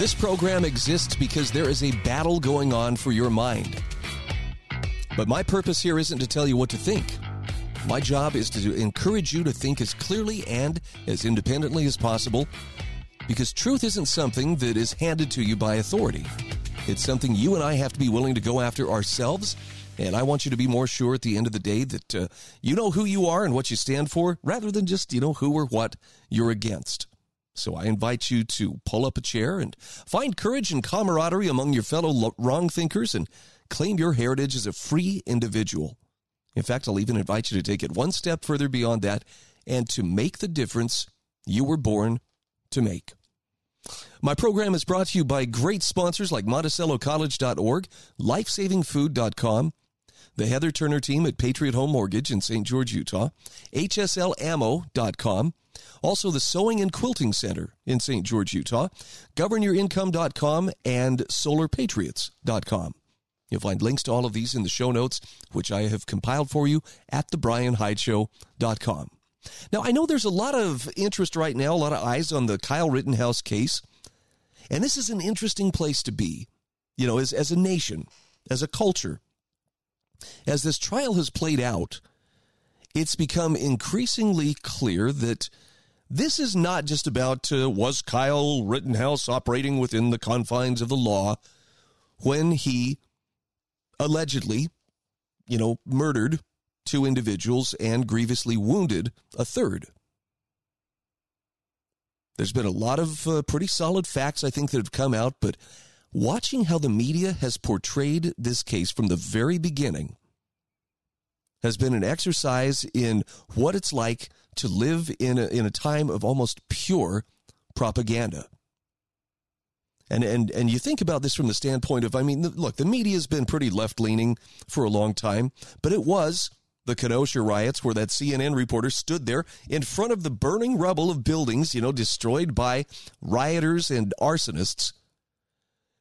This program exists because there is a battle going on for your mind. But my purpose here isn't to tell you what to think. My job is to encourage you to think as clearly and as independently as possible because truth isn't something that is handed to you by authority. It's something you and I have to be willing to go after ourselves and I want you to be more sure at the end of the day that uh, you know who you are and what you stand for rather than just, you know, who or what you're against. So I invite you to pull up a chair and find courage and camaraderie among your fellow wrong thinkers and claim your heritage as a free individual. In fact, I'll even invite you to take it one step further beyond that and to make the difference you were born to make. My program is brought to you by great sponsors like MonticelloCollege.org, LifesavingFood.com, the Heather Turner team at Patriot Home Mortgage in St. George, Utah, HSLAmmo.com, also the Sewing and Quilting Center in St. George, Utah, GovernYourIncome.com, and SolarPatriots.com. You'll find links to all of these in the show notes, which I have compiled for you at thebryanhydeshow.com. Now, I know there's a lot of interest right now, a lot of eyes on the Kyle Rittenhouse case, and this is an interesting place to be, you know, as, as a nation, as a culture, as this trial has played out, it's become increasingly clear that this is not just about uh, was Kyle Rittenhouse operating within the confines of the law when he allegedly, you know, murdered two individuals and grievously wounded a third. There's been a lot of uh, pretty solid facts, I think, that have come out, but watching how the media has portrayed this case from the very beginning has been an exercise in what it's like to live in a, in a time of almost pure propaganda. And, and, and you think about this from the standpoint of, I mean, look, the media has been pretty left leaning for a long time, but it was the Kenosha riots where that CNN reporter stood there in front of the burning rubble of buildings, you know, destroyed by rioters and arsonists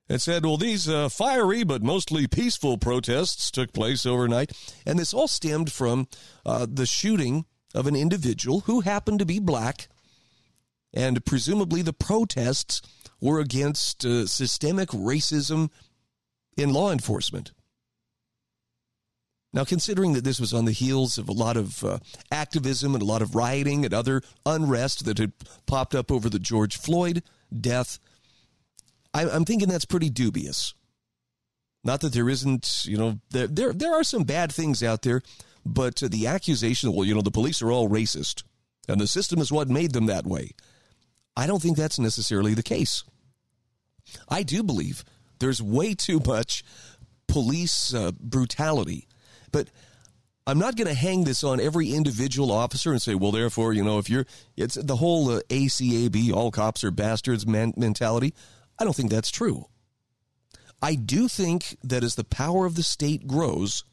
it said, well, these uh, fiery but mostly peaceful protests took place overnight. And this all stemmed from uh, the shooting of an individual who happened to be black. And presumably the protests were against uh, systemic racism in law enforcement. Now, considering that this was on the heels of a lot of uh, activism and a lot of rioting and other unrest that had popped up over the George Floyd death, I'm thinking that's pretty dubious. Not that there isn't, you know, there there, there are some bad things out there, but the accusation, well, you know, the police are all racist and the system is what made them that way. I don't think that's necessarily the case. I do believe there's way too much police uh, brutality, but I'm not going to hang this on every individual officer and say, well, therefore, you know, if you're, it's the whole uh, ACAB, all cops are bastards man- mentality. I don't think that's true. I do think that as the power of the state grows,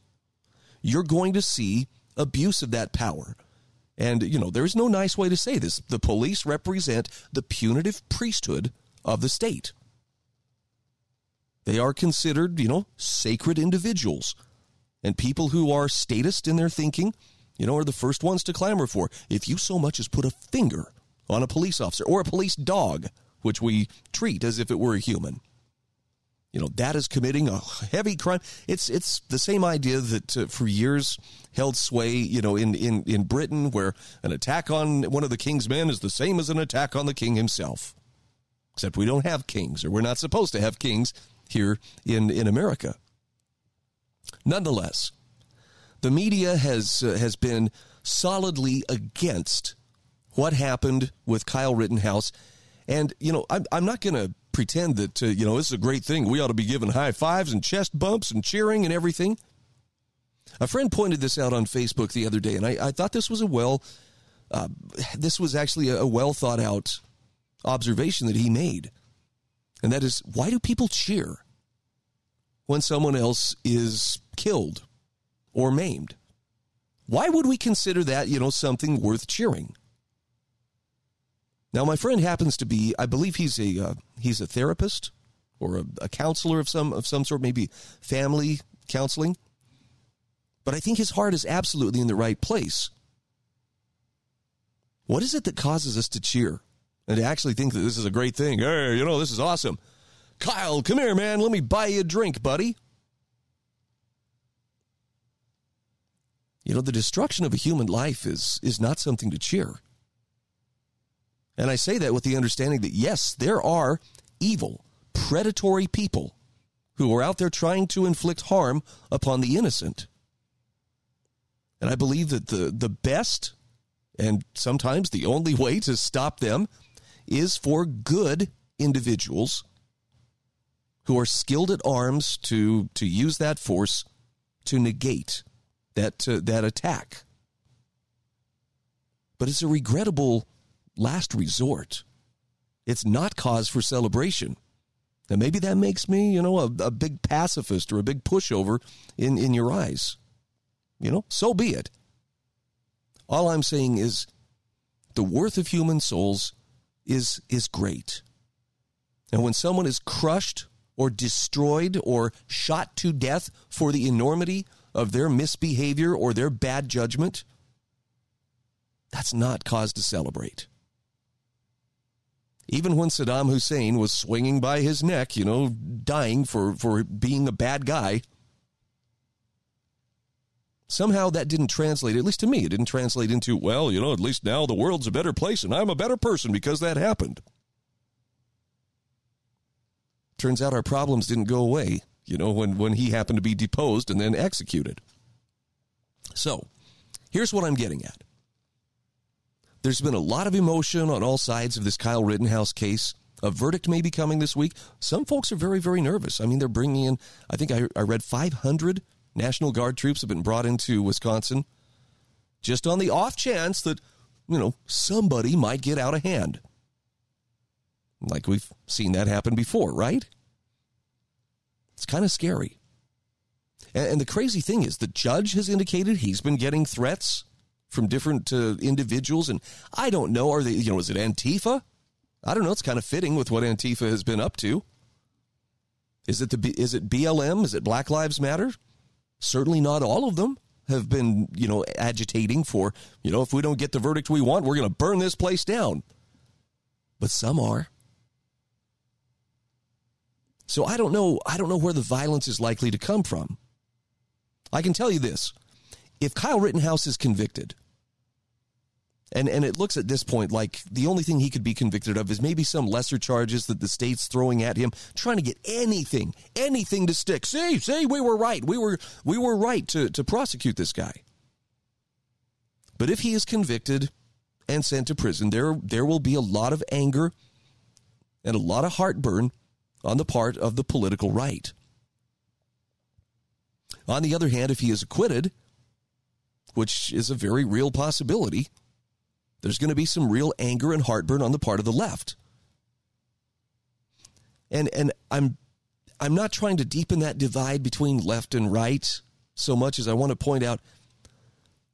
you're going to see abuse of that power. And, you know, there's no nice way to say this. The police represent the punitive priesthood of the state. They are considered, you know, sacred individuals. And people who are statist in their thinking, you know, are the first ones to clamor for. If you so much as put a finger on a police officer or a police dog, which we treat as if it were a human. You know, that is committing a heavy crime. It's it's the same idea that uh, for years held sway, you know, in, in, in Britain, where an attack on one of the king's men is the same as an attack on the king himself. Except we don't have kings, or we're not supposed to have kings here in, in America. Nonetheless, the media has uh, has been solidly against what happened with Kyle Rittenhouse and, you know, I'm, I'm not going to pretend that, uh, you know, this is a great thing. We ought to be giving high fives and chest bumps and cheering and everything. A friend pointed this out on Facebook the other day, and I, I thought this was a well, uh, this was actually a, a well thought out observation that he made. And that is why do people cheer when someone else is killed or maimed? Why would we consider that, you know, something worth cheering? Now, my friend happens to be, I believe he's a uh, he's a therapist or a, a counselor of some of some sort, maybe family counseling. But I think his heart is absolutely in the right place. What is it that causes us to cheer and to actually think that this is a great thing? Hey, you know, this is awesome. Kyle, come here, man. Let me buy you a drink, buddy. You know, the destruction of a human life is, is not something to cheer. And I say that with the understanding that, yes, there are evil, predatory people who are out there trying to inflict harm upon the innocent. And I believe that the, the best and sometimes the only way to stop them is for good individuals who are skilled at arms to, to use that force to negate that, uh, that attack. But it's a regrettable last resort. It's not cause for celebration. And maybe that makes me, you know, a, a big pacifist or a big pushover in, in your eyes. You know, so be it. All I'm saying is the worth of human souls is, is great. And when someone is crushed or destroyed or shot to death for the enormity of their misbehavior or their bad judgment, that's not cause to celebrate. Even when Saddam Hussein was swinging by his neck, you know, dying for, for being a bad guy, somehow that didn't translate, at least to me, it didn't translate into, well, you know, at least now the world's a better place and I'm a better person because that happened. Turns out our problems didn't go away, you know, when, when he happened to be deposed and then executed. So, here's what I'm getting at. There's been a lot of emotion on all sides of this Kyle Rittenhouse case. A verdict may be coming this week. Some folks are very, very nervous. I mean, they're bringing in, I think I, I read 500 National Guard troops have been brought into Wisconsin just on the off chance that, you know, somebody might get out of hand. Like we've seen that happen before, right? It's kind of scary. And, the crazy thing is, the judge has indicated he's been getting threats from different uh, individuals. And I don't know, are they, you know, is it Antifa? I don't know. It's kind of fitting with what Antifa has been up to. Is it the is it BLM? Is it Black Lives Matter? Certainly not all of them have been, you know, agitating for, you know, if we don't get the verdict we want, we're going to burn this place down. But some are. So I don't know, I don't know where the violence is likely to come from. I can tell you this. If Kyle Rittenhouse is convicted, and and it looks at this point like the only thing he could be convicted of is maybe some lesser charges that the state's throwing at him, trying to get anything, anything to stick. See, see, we were right. We were we were right to, to prosecute this guy. But if he is convicted and sent to prison, there there will be a lot of anger and a lot of heartburn on the part of the political right. On the other hand, if he is acquitted, which is a very real possibility, there's going to be some real anger and heartburn on the part of the left. And and I'm I'm not trying to deepen that divide between left and right so much as I want to point out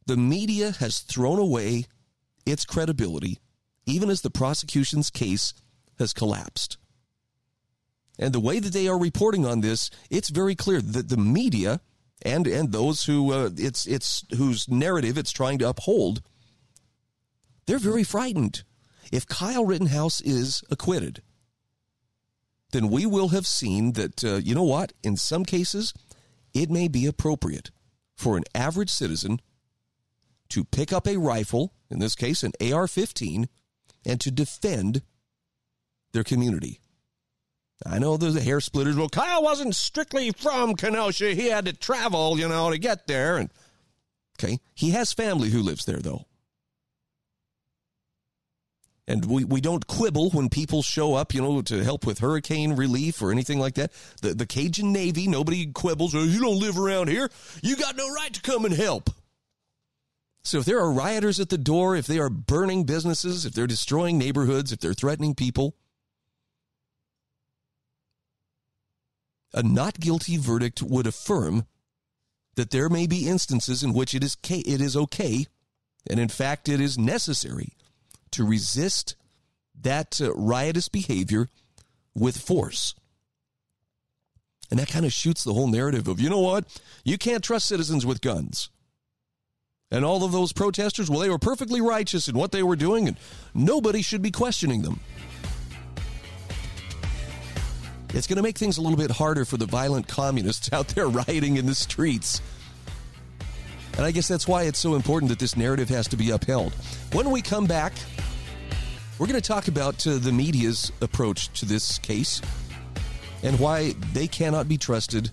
the media has thrown away its credibility even as the prosecution's case has collapsed. And the way that they are reporting on this, it's very clear that the media and and those who uh, it's it's whose narrative it's trying to uphold they're very frightened. If Kyle Rittenhouse is acquitted, then we will have seen that, uh, you know what, in some cases, it may be appropriate for an average citizen to pick up a rifle, in this case, an AR 15, and to defend their community. I know there's a hair splitters. Well, Kyle wasn't strictly from Kenosha. He had to travel, you know, to get there. And okay, he has family who lives there, though. And we, we don't quibble when people show up, you know, to help with hurricane relief or anything like that. The, the Cajun Navy, nobody quibbles. Oh, you don't live around here. You got no right to come and help. So if there are rioters at the door, if they are burning businesses, if they're destroying neighborhoods, if they're threatening people, a not guilty verdict would affirm that there may be instances in which it is, it is okay, and in fact, it is necessary to resist that uh, riotous behavior with force. And that kind of shoots the whole narrative of, you know what? You can't trust citizens with guns. And all of those protesters, well, they were perfectly righteous in what they were doing, and nobody should be questioning them. It's going to make things a little bit harder for the violent communists out there rioting in the streets. And I guess that's why it's so important that this narrative has to be upheld. When we come back, we're going to talk about uh, the media's approach to this case and why they cannot be trusted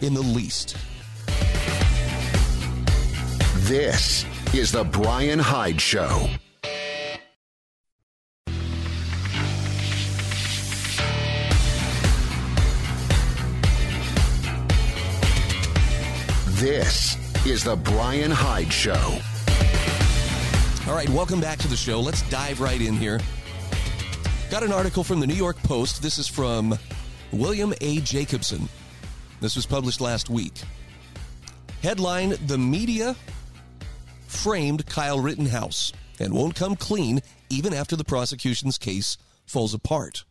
in the least. This is the Bryan Hyde Show. This is the Bryan Hyde Show. All right, welcome back to the show. Let's dive right in here. Got an article from the New York Post. This is from William A. Jacobson. This was published last week. Headline The media framed Kyle Rittenhouse and won't come clean even after the prosecution's case falls apart.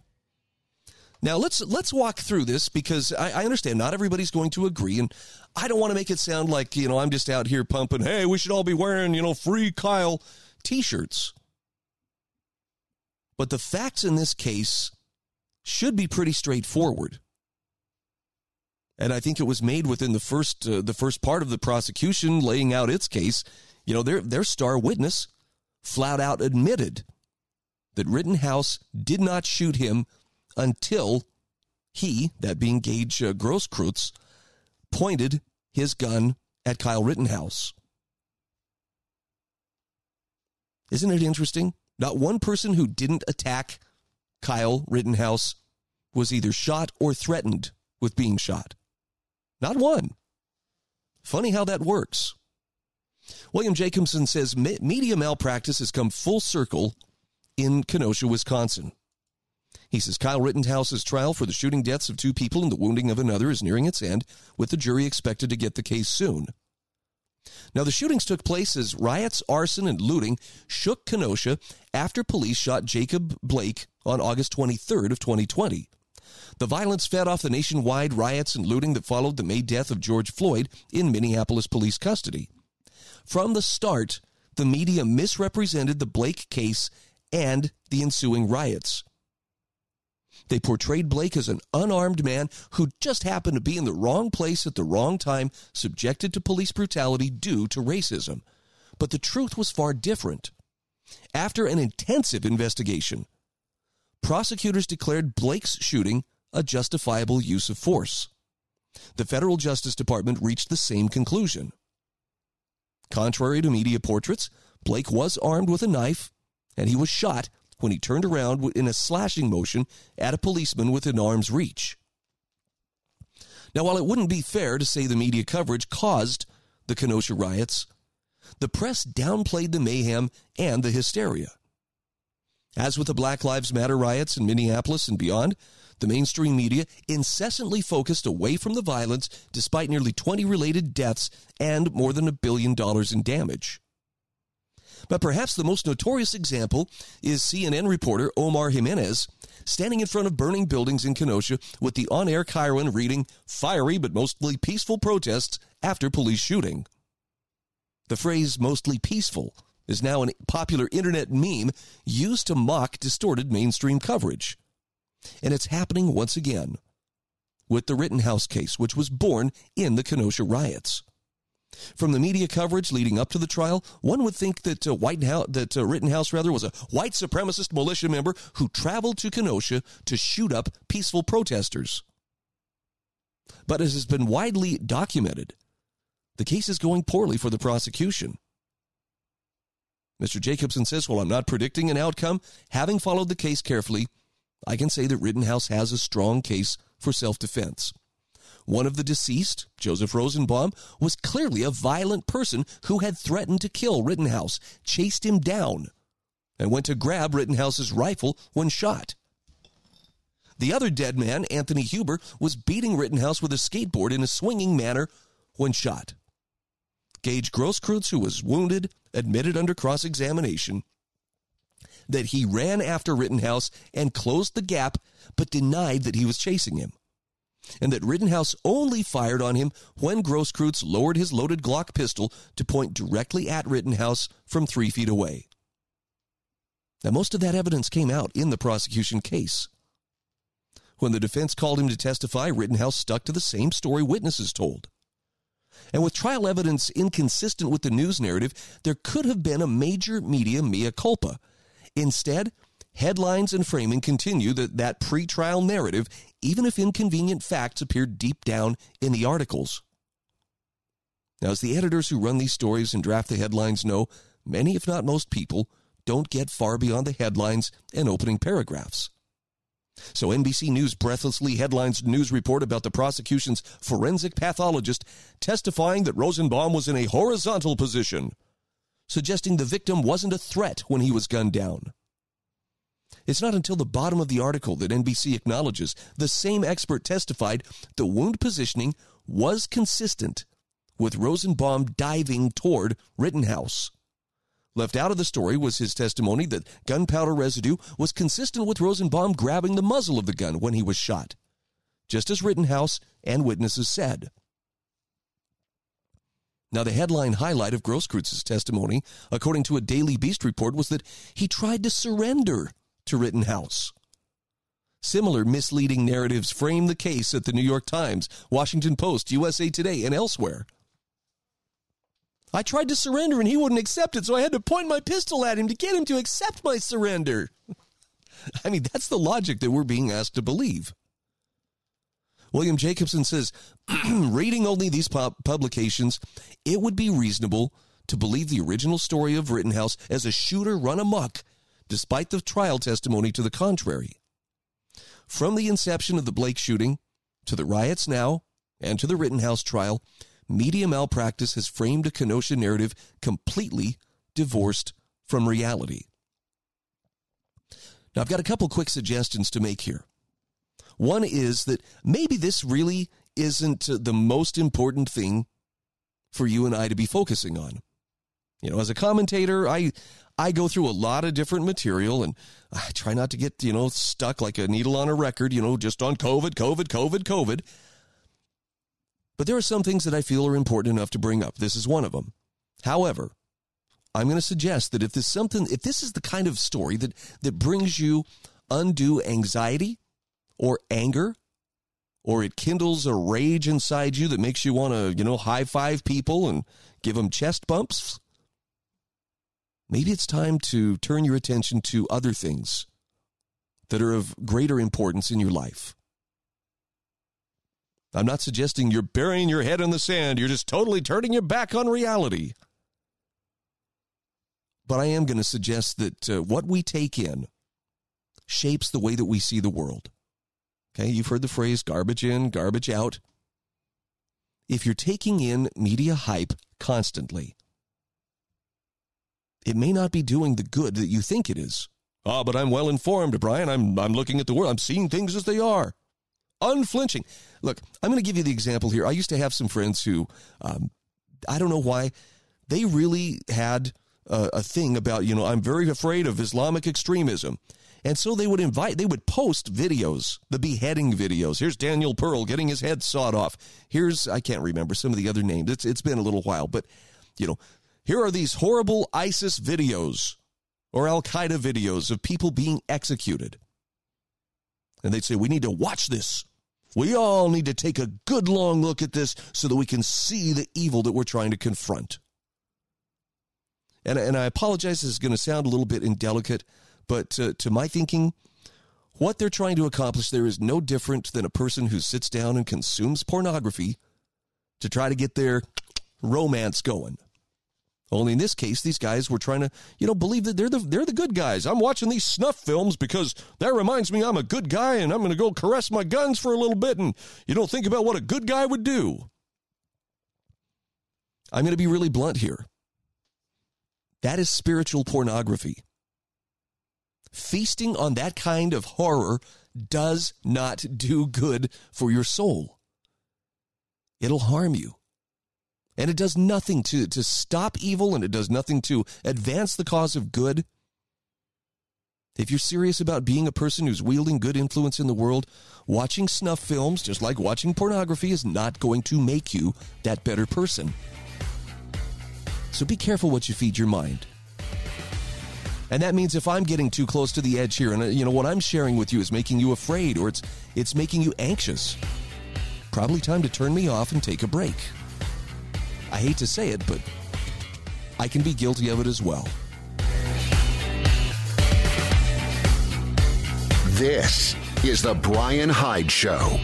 Now let's let's walk through this because I, I, understand not everybody's going to agree, and I don't want to make it sound like you know I'm just out here pumping. Hey, we should all be wearing you know free Kyle T-shirts. But the facts in this case should be pretty straightforward, and I think it was made within the first uh, the first part of the prosecution laying out its case. You know, their their star witness flat out admitted that Rittenhouse did not shoot him until he, that being Gage uh, Grosskreutz, pointed his gun at Kyle Rittenhouse. Isn't it interesting? Not one person who didn't attack Kyle Rittenhouse was either shot or threatened with being shot. Not one. Funny how that works. William Jacobson says media malpractice has come full circle in Kenosha, Wisconsin. He says Kyle Rittenhouse's trial for the shooting deaths of two people and the wounding of another is nearing its end, with the jury expected to get the case soon. Now, the shootings took place as riots, arson, and looting shook Kenosha after police shot Jacob Blake on August 23rd of 2020. The violence fed off the nationwide riots and looting that followed the May death of George Floyd in Minneapolis police custody. From the start, the media misrepresented the Blake case and the ensuing riots. They portrayed Blake as an unarmed man who just happened to be in the wrong place at the wrong time, subjected to police brutality due to racism. But the truth was far different. After an intensive investigation, prosecutors declared Blake's shooting a justifiable use of force. The federal Justice Department reached the same conclusion. Contrary to media portraits, Blake was armed with a knife and he was shot when he turned around in a slashing motion at a policeman within arm's reach. Now, while it wouldn't be fair to say the media coverage caused the Kenosha riots, the press downplayed the mayhem and the hysteria. As with the Black Lives Matter riots in Minneapolis and beyond, the mainstream media incessantly focused away from the violence despite nearly 20 related deaths and more than a billion dollars in damage. But perhaps the most notorious example is CNN reporter Omar Jimenez standing in front of burning buildings in Kenosha with the on air chyron reading fiery but mostly peaceful protests after police shooting. The phrase mostly peaceful is now a popular internet meme used to mock distorted mainstream coverage. And it's happening once again with the Rittenhouse case, which was born in the Kenosha riots. From the media coverage leading up to the trial, one would think that uh, White House, that uh, Rittenhouse rather was a white supremacist militia member who traveled to Kenosha to shoot up peaceful protesters. But as has been widely documented, the case is going poorly for the prosecution. Mr. Jacobson says, Well, I'm not predicting an outcome. Having followed the case carefully, I can say that Rittenhouse has a strong case for self defense. One of the deceased, Joseph Rosenbaum, was clearly a violent person who had threatened to kill Rittenhouse, chased him down, and went to grab Rittenhouse's rifle when shot. The other dead man, Anthony Huber, was beating Rittenhouse with a skateboard in a swinging manner when shot. Gage Grosskreutz, who was wounded, admitted under cross examination that he ran after Rittenhouse and closed the gap, but denied that he was chasing him. And that Rittenhouse only fired on him when Grosskreutz lowered his loaded Glock pistol to point directly at Rittenhouse from three feet away. Now, most of that evidence came out in the prosecution case. When the defense called him to testify, Rittenhouse stuck to the same story witnesses told. And with trial evidence inconsistent with the news narrative, there could have been a major media mea culpa. Instead, headlines and framing continue that, that pre-trial narrative, even if inconvenient facts appear deep down in the articles. Now, as the editors who run these stories and draft the headlines know, many, if not most people, don't get far beyond the headlines and opening paragraphs. So NBC News breathlessly headlines news report about the prosecution's forensic pathologist testifying that Rosenbaum was in a horizontal position, suggesting the victim wasn't a threat when he was gunned down. It's not until the bottom of the article that NBC acknowledges the same expert testified the wound positioning was consistent with Rosenbaum diving toward Rittenhouse. Left out of the story was his testimony that gunpowder residue was consistent with Rosenbaum grabbing the muzzle of the gun when he was shot, just as Rittenhouse and witnesses said. Now, the headline highlight of Grosskreutz's testimony, according to a Daily Beast report, was that he tried to surrender to Rittenhouse. Similar misleading narratives frame the case at the New York Times, Washington Post, USA Today, and elsewhere. I tried to surrender and he wouldn't accept it, so I had to point my pistol at him to get him to accept my surrender. I mean, that's the logic that we're being asked to believe. William Jacobson says, reading only these publications, it would be reasonable to believe the original story of Rittenhouse as a shooter run amok, despite the trial testimony to the contrary. From the inception of the Blake shooting to the riots now and to the Rittenhouse trial, media malpractice has framed a Kenosha narrative completely divorced from reality. Now, I've got a couple quick suggestions to make here. One is that maybe this really isn't the most important thing for you and I to be focusing on. You know, as a commentator, I I go through a lot of different material and I try not to get, you know, stuck like a needle on a record, you know, just on COVID, COVID, COVID, COVID. But there are some things that I feel are important enough to bring up. This is one of them. However, I'm going to suggest that if this something if this is the kind of story that that brings you undue anxiety or anger or it kindles a rage inside you that makes you want to, you know, high five people and give them chest bumps, maybe it's time to turn your attention to other things that are of greater importance in your life. I'm not suggesting you're burying your head in the sand. You're just totally turning your back on reality. But I am going to suggest that uh, what we take in shapes the way that we see the world. Okay, you've heard the phrase garbage in, garbage out. If you're taking in media hype constantly, it may not be doing the good that you think it is. Ah, oh, but I'm well informed, Bryan. I'm, I'm looking at the world. I'm seeing things as they are unflinching. Look, I'm going to give you the example here. I used to have some friends who, um, I don't know why, they really had a, a thing about, you know, I'm very afraid of Islamic extremism. And so they would invite, they would post videos, the beheading videos. Here's Daniel Pearl getting his head sawed off. Here's, I can't remember some of the other names. It's, it's been a little while, but, you know, here are these horrible ISIS videos or Al Qaeda videos of people being executed. And they'd say, we need to watch this. We all need to take a good long look at this so that we can see the evil that we're trying to confront. And, and I apologize, this is going to sound a little bit indelicate, but to, to my thinking, what they're trying to accomplish there is no different than a person who sits down and consumes pornography to try to get their romance going. Only in this case, these guys were trying to, you know, believe that they're the they're the good guys. I'm watching these snuff films because that reminds me I'm a good guy and I'm going to go caress my guns for a little bit. And you don't think about what a good guy would do. I'm going to be really blunt here. That is spiritual pornography. feasting on that kind of horror does not do good for your soul. It'll harm you. And it does nothing to, to stop evil and it does nothing to advance the cause of good. If you're serious about being a person who's wielding good influence in the world, watching snuff films, just like watching pornography, is not going to make you that better person. So be careful what you feed your mind. And that means if I'm getting too close to the edge here and uh, you know what I'm sharing with you is making you afraid or it's it's making you anxious, probably time to turn me off and take a break. I hate to say it, but I can be guilty of it as well. This is The Bryan Hyde Show.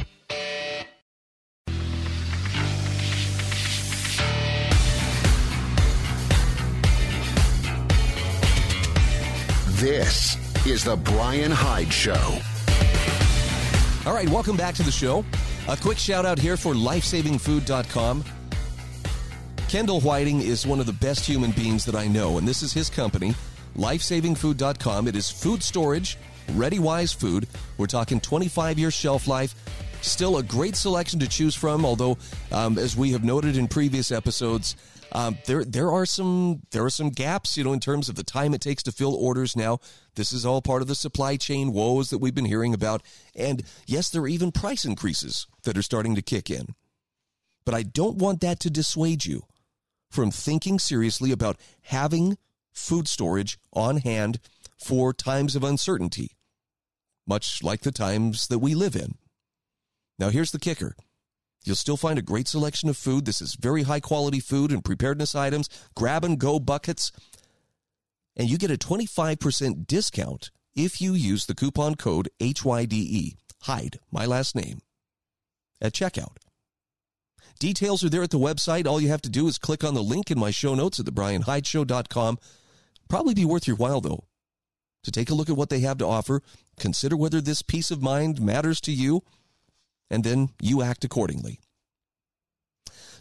This is The Bryan Hyde Show. All right, welcome back to the show. A quick shout out here for lifesavingfood.com. Kendall Whiting is one of the best human beings that I know, and this is his company, lifesavingfood.com. It is food storage, ready wise food. We're talking 25 year shelf life. Still a great selection to choose from, although, um, as we have noted in previous episodes, um, there there are some there are some gaps, you know, in terms of the time it takes to fill orders. Now, this is all part of the supply chain woes that we've been hearing about, and yes, there are even price increases that are starting to kick in. But I don't want that to dissuade you from thinking seriously about having food storage on hand for times of uncertainty, much like the times that we live in. Now, here's the kicker You'll still find a great selection of food. This is very high quality food and preparedness items, grab and go buckets. And you get a 25% discount if you use the coupon code HYDE, HIDE, my last name, at checkout. Details are there at the website. All you have to do is click on the link in my show notes at thebryanhydeshow.com. Probably be worth your while, though, to take a look at what they have to offer, consider whether this peace of mind matters to you, and then you act accordingly.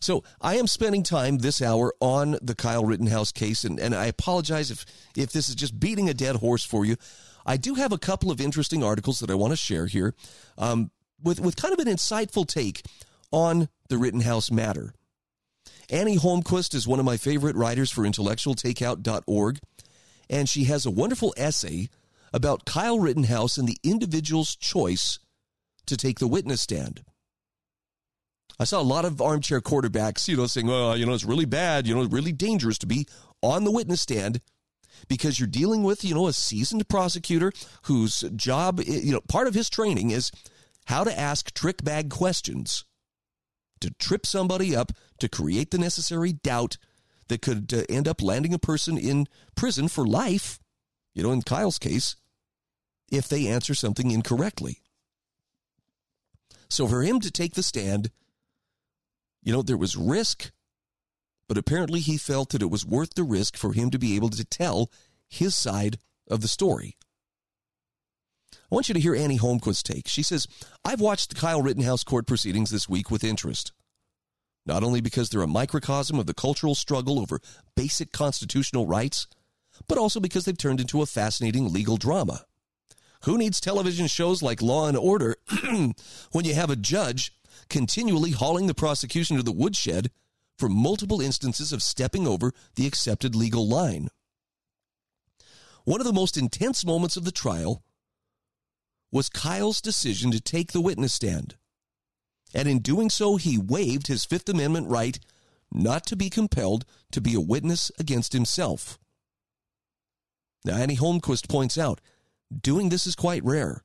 So I am spending time this hour on the Kyle Rittenhouse case, and, and I apologize if, if this is just beating a dead horse for you. I do have a couple of interesting articles that I want to share here um, with, with kind of an insightful take on the Rittenhouse matter. Annie Holmquist is one of my favorite writers for intellectualtakeout.org, and she has a wonderful essay about Kyle Rittenhouse and the individual's choice to take the witness stand. I saw a lot of armchair quarterbacks, you know, saying, well, you know, it's really bad, you know, really dangerous to be on the witness stand because you're dealing with, you know, a seasoned prosecutor whose job, you know, part of his training is how to ask trick bag questions to trip somebody up, to create the necessary doubt that could uh, end up landing a person in prison for life, you know, in Kyle's case, if they answer something incorrectly. So for him to take the stand, you know, there was risk, but apparently he felt that it was worth the risk for him to be able to tell his side of the story. I want you to hear Annie Holmquist's take. She says, I've watched the Kyle Rittenhouse court proceedings this week with interest. Not only because they're a microcosm of the cultural struggle over basic constitutional rights, but also because they've turned into a fascinating legal drama. Who needs television shows like Law and Order when you have a judge continually hauling the prosecution to the woodshed for multiple instances of stepping over the accepted legal line? One of the most intense moments of the trial was Kyle's decision to take the witness stand. And in doing so, he waived his Fifth Amendment right not to be compelled to be a witness against himself. Now, Annie Holmquist points out Doing this is quite rare,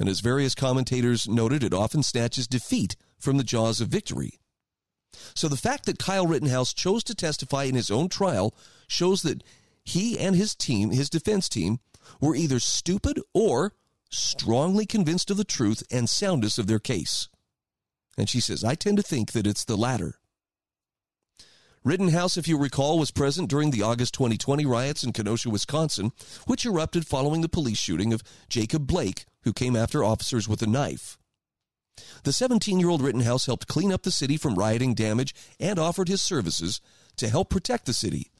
and as various commentators noted, it often snatches defeat from the jaws of victory. So the fact that Kyle Rittenhouse chose to testify in his own trial shows that he and his team, his defense team, were either stupid or strongly convinced of the truth and soundness of their case. And she says, I tend to think that it's the latter. Rittenhouse, if you recall, was present during the August 2020 riots in Kenosha, Wisconsin, which erupted following the police shooting of Jacob Blake, who came after officers with a knife. The 17 year old Rittenhouse helped clean up the city from rioting damage and offered his services to help protect the city.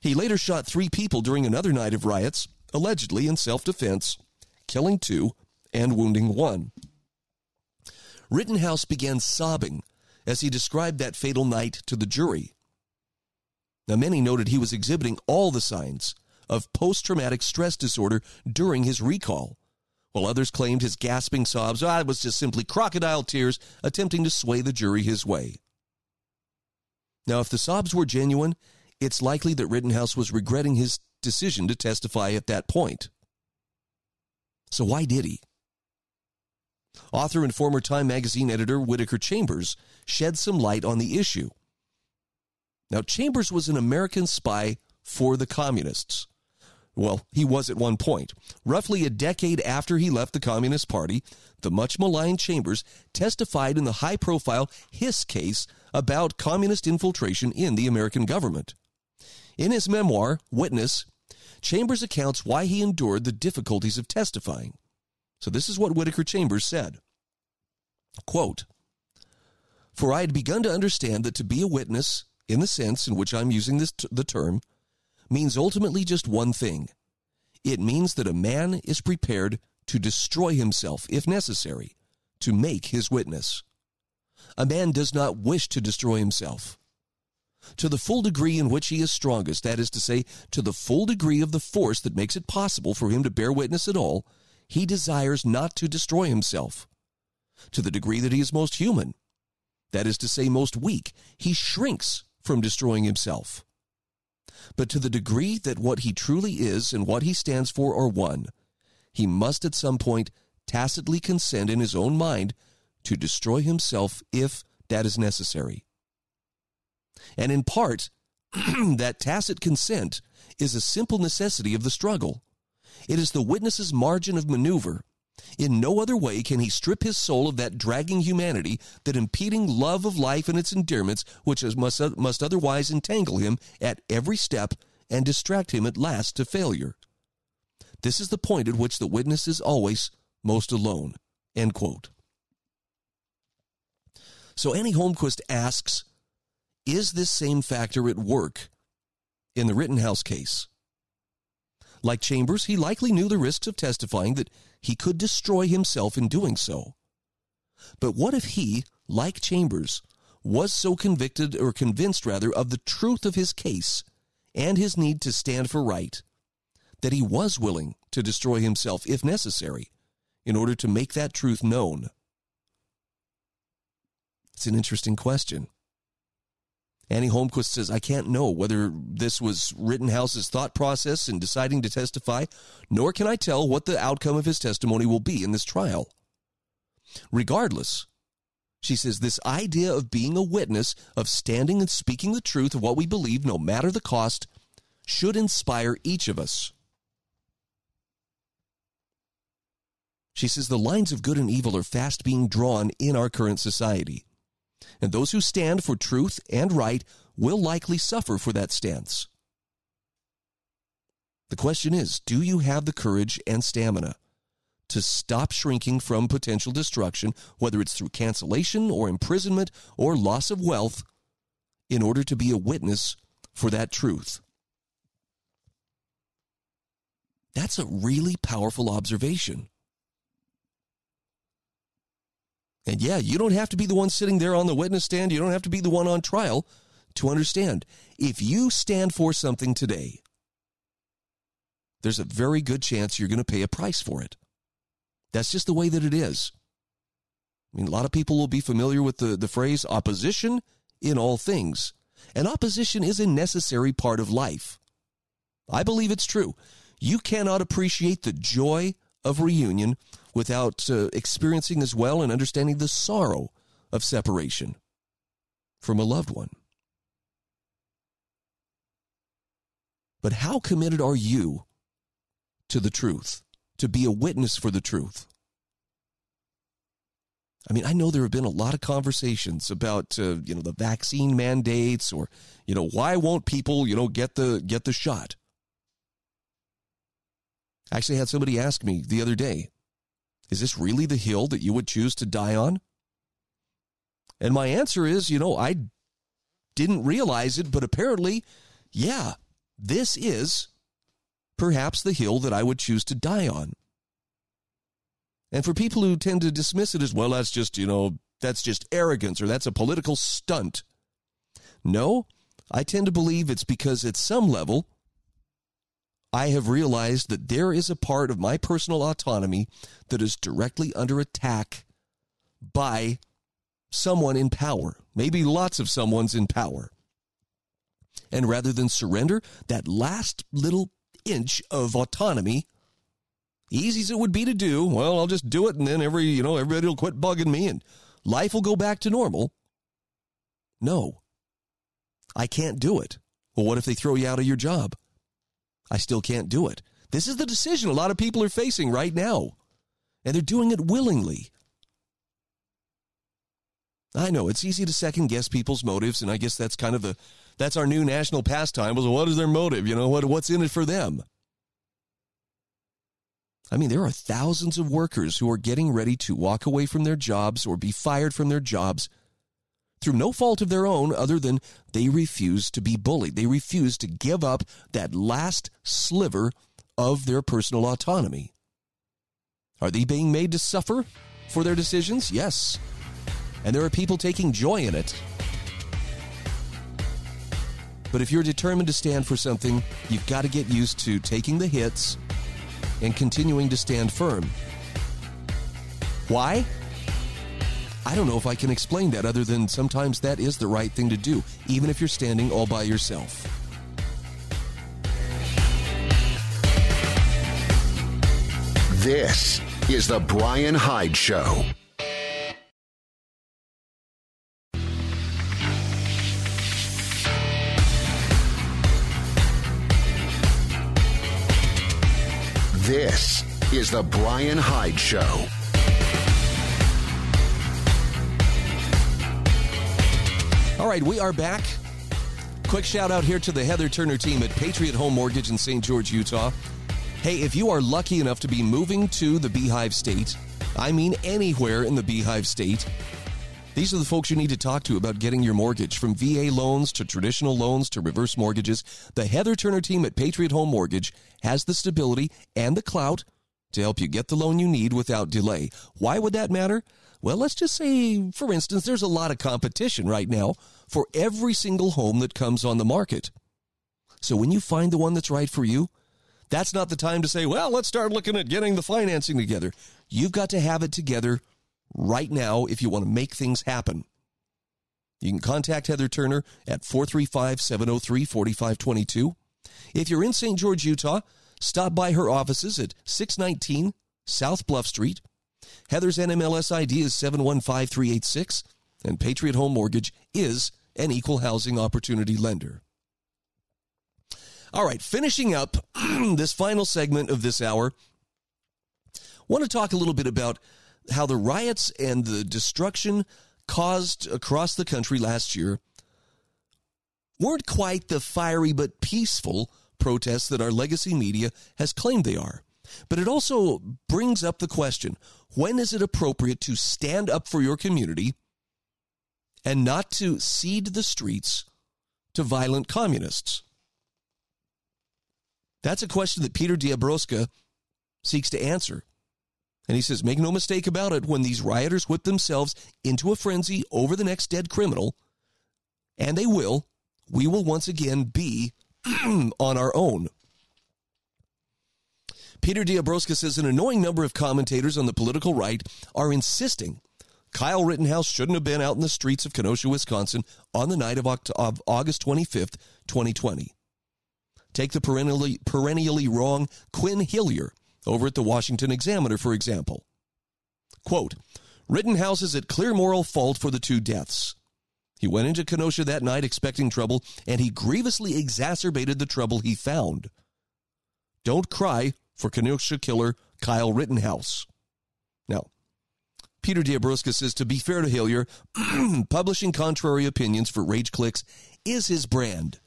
He later shot three people during another night of riots allegedly in self defense, killing two and wounding one. Rittenhouse began sobbing as he described that fatal night to the jury. Now, many noted he was exhibiting all the signs of post traumatic stress disorder during his recall, while others claimed his gasping sobs ah, was just simply crocodile tears attempting to sway the jury his way. Now, if the sobs were genuine, it's likely that Rittenhouse was regretting his decision to testify at that point. So, why did he? Author and former Time magazine editor Whittaker Chambers shed some light on the issue. Now, Chambers was an American spy for the communists. Well, he was at one point. Roughly a decade after he left the Communist Party, the much maligned Chambers testified in the high profile Hiss case about communist infiltration in the American government. In his memoir, Witness, Chambers accounts why he endured the difficulties of testifying. So this is what Whittaker Chambers said. Quote, For I had begun to understand that to be a witness, in the sense in which I'm using this t- the term, means ultimately just one thing. It means that a man is prepared to destroy himself, if necessary, to make his witness. A man does not wish to destroy himself. To the full degree in which he is strongest, that is to say, to the full degree of the force that makes it possible for him to bear witness at all, he desires not to destroy himself. To the degree that he is most human, that is to say, most weak, he shrinks from destroying himself. But to the degree that what he truly is and what he stands for are one, he must at some point tacitly consent in his own mind to destroy himself if that is necessary. And in part, that tacit consent is a simple necessity of the struggle. It is the witness's margin of maneuver. In no other way can he strip his soul of that dragging humanity, that impeding love of life and its endearments, which must, must otherwise entangle him at every step and distract him at last to failure. This is the point at which the witness is always most alone. End quote. So Annie Holmquist asks, is this same factor at work in the Rittenhouse case? Like Chambers, he likely knew the risks of testifying that he could destroy himself in doing so. But what if he, like Chambers, was so convicted or convinced rather of the truth of his case and his need to stand for right that he was willing to destroy himself if necessary in order to make that truth known? It's an interesting question. Annie Holmquist says, I can't know whether this was Rittenhouse's thought process in deciding to testify, nor can I tell what the outcome of his testimony will be in this trial. Regardless, she says, this idea of being a witness, of standing and speaking the truth of what we believe, no matter the cost, should inspire each of us. She says the lines of good and evil are fast being drawn in our current society and those who stand for truth and right will likely suffer for that stance. The question is do you have the courage and stamina to stop shrinking from potential destruction, whether it's through cancellation or imprisonment or loss of wealth, in order to be a witness for that truth? That's a really powerful observation. And yeah, you don't have to be the one sitting there on the witness stand. You don't have to be the one on trial to understand. If you stand for something today, there's a very good chance you're going to pay a price for it. That's just the way that it is. I mean, a lot of people will be familiar with the, the phrase opposition in all things. And opposition is a necessary part of life. I believe it's true. You cannot appreciate the joy of reunion without uh, experiencing as well and understanding the sorrow of separation from a loved one. But how committed are you to the truth, to be a witness for the truth? I mean, I know there have been a lot of conversations about uh, you know the vaccine mandates or you know why won't people you know get the get the shot. I actually had somebody ask me the other day, is this really the hill that you would choose to die on? And my answer is, you know, I didn't realize it, but apparently, yeah, this is perhaps the hill that I would choose to die on. And for people who tend to dismiss it as, well, that's just, you know, that's just arrogance or that's a political stunt. No, I tend to believe it's because at some level, I have realized that there is a part of my personal autonomy that is directly under attack by someone in power, maybe lots of someone's in power. And rather than surrender that last little inch of autonomy, easy as it would be to do, well, I'll just do it and then every, you know, everybody will quit bugging me and life will go back to normal. No. I can't do it. Well, what if they throw you out of your job? I still can't do it. This is the decision a lot of people are facing right now, and they're doing it willingly. I know it's easy to second guess people's motives, and I guess that's kind of the that's our new national pastime. Was what is their motive? You know what what's in it for them? I mean, there are thousands of workers who are getting ready to walk away from their jobs or be fired from their jobs through no fault of their own other than they refuse to be bullied. They refuse to give up that last sliver of their personal autonomy. Are they being made to suffer for their decisions? Yes. And there are people taking joy in it. But if you're determined to stand for something, you've got to get used to taking the hits and continuing to stand firm. Why? I don't know if I can explain that other than sometimes that is the right thing to do, even if you're standing all by yourself. This is The Bryan Hyde Show. This is The Bryan Hyde Show. All right, we are back. Quick shout out here to the Heather Turner team at Patriot Home Mortgage in St. George, Utah. Hey, if you are lucky enough to be moving to the Beehive State, I mean anywhere in the Beehive State, these are the folks you need to talk to about getting your mortgage. From VA loans to traditional loans to reverse mortgages, the Heather Turner team at Patriot Home Mortgage has the stability and the clout to help you get the loan you need without delay. Why would that matter? Well, let's just say, for instance, there's a lot of competition right now for every single home that comes on the market. So when you find the one that's right for you, that's not the time to say, well, let's start looking at getting the financing together. You've got to have it together right now if you want to make things happen. You can contact Heather Turner at 435 703 4522. If you're in St. George, Utah, stop by her offices at 619 South Bluff Street Heather's NMLS ID is 715386, and Patriot Home Mortgage is an equal housing opportunity lender. All right, finishing up this final segment of this hour, want to talk a little bit about how the riots and the destruction caused across the country last year weren't quite the fiery but peaceful protests that our legacy media has claimed they are. But it also brings up the question when is it appropriate to stand up for your community and not to cede the streets to violent communists? That's a question that Peter D'Abrosca seeks to answer. And he says, make no mistake about it, when these rioters whip themselves into a frenzy over the next dead criminal, and they will, we will once again be on our own. Peter D'Abrosca says an annoying number of commentators on the political right are insisting Kyle Rittenhouse shouldn't have been out in the streets of Kenosha, Wisconsin on the night of, August 25th, 2020. Take the perennially, perennially wrong Quin Hillyer over at the Washington Examiner, for example. Quote, Rittenhouse is at clear moral fault for the two deaths. He went into Kenosha that night expecting trouble, and he grievously exacerbated the trouble he found. Don't cry for Kenosha killer Kyle Rittenhouse. Now, Peter D'Abrosca says to be fair to Hillyer, publishing contrary opinions for rage clicks is his brand.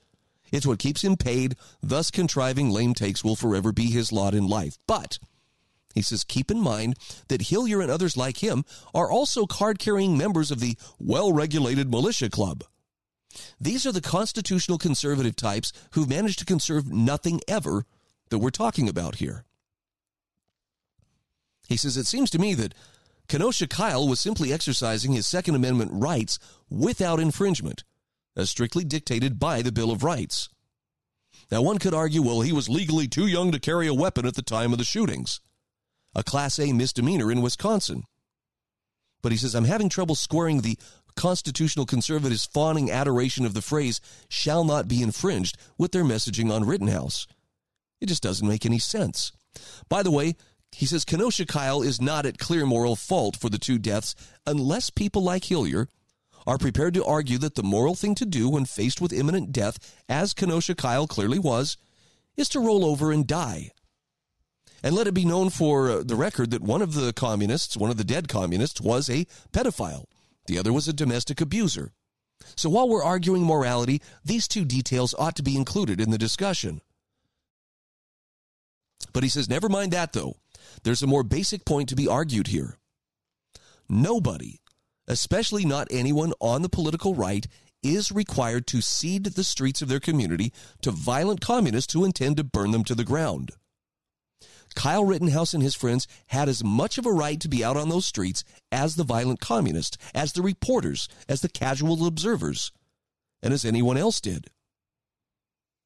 It's what keeps him paid, thus contriving lame takes will forever be his lot in life. But he says, keep in mind that Hillyer and others like him are also card carrying members of the well regulated militia club. These are the constitutional conservative types who've managed to conserve nothing ever that we're talking about here. He says, It seems to me that Kenosha Kyle was simply exercising his Second Amendment rights without infringement, as strictly dictated by the Bill of Rights. Now, one could argue, well, he was legally too young to carry a weapon at the time of the shootings, a Class A misdemeanor in Wisconsin. But he says, I'm having trouble squaring the constitutional conservatives' fawning adoration of the phrase shall not be infringed with their messaging on Rittenhouse. It just doesn't make any sense. By the way, he says Kenosha Kyle is not at clear moral fault for the two deaths unless people like Hillyer are prepared to argue that the moral thing to do when faced with imminent death, as Kenosha Kyle clearly was, is to roll over and die. And let it be known for uh, the record that one of the communists, one of the dead communists, was a pedophile. The other was a domestic abuser. So while we're arguing morality, these two details ought to be included in the discussion. But he says, never mind that though. There's a more basic point to be argued here. Nobody, especially not anyone on the political right, is required to cede the streets of their community to violent communists who intend to burn them to the ground. Kyle Rittenhouse and his friends had as much of a right to be out on those streets as the violent communists, as the reporters, as the casual observers, and as anyone else did.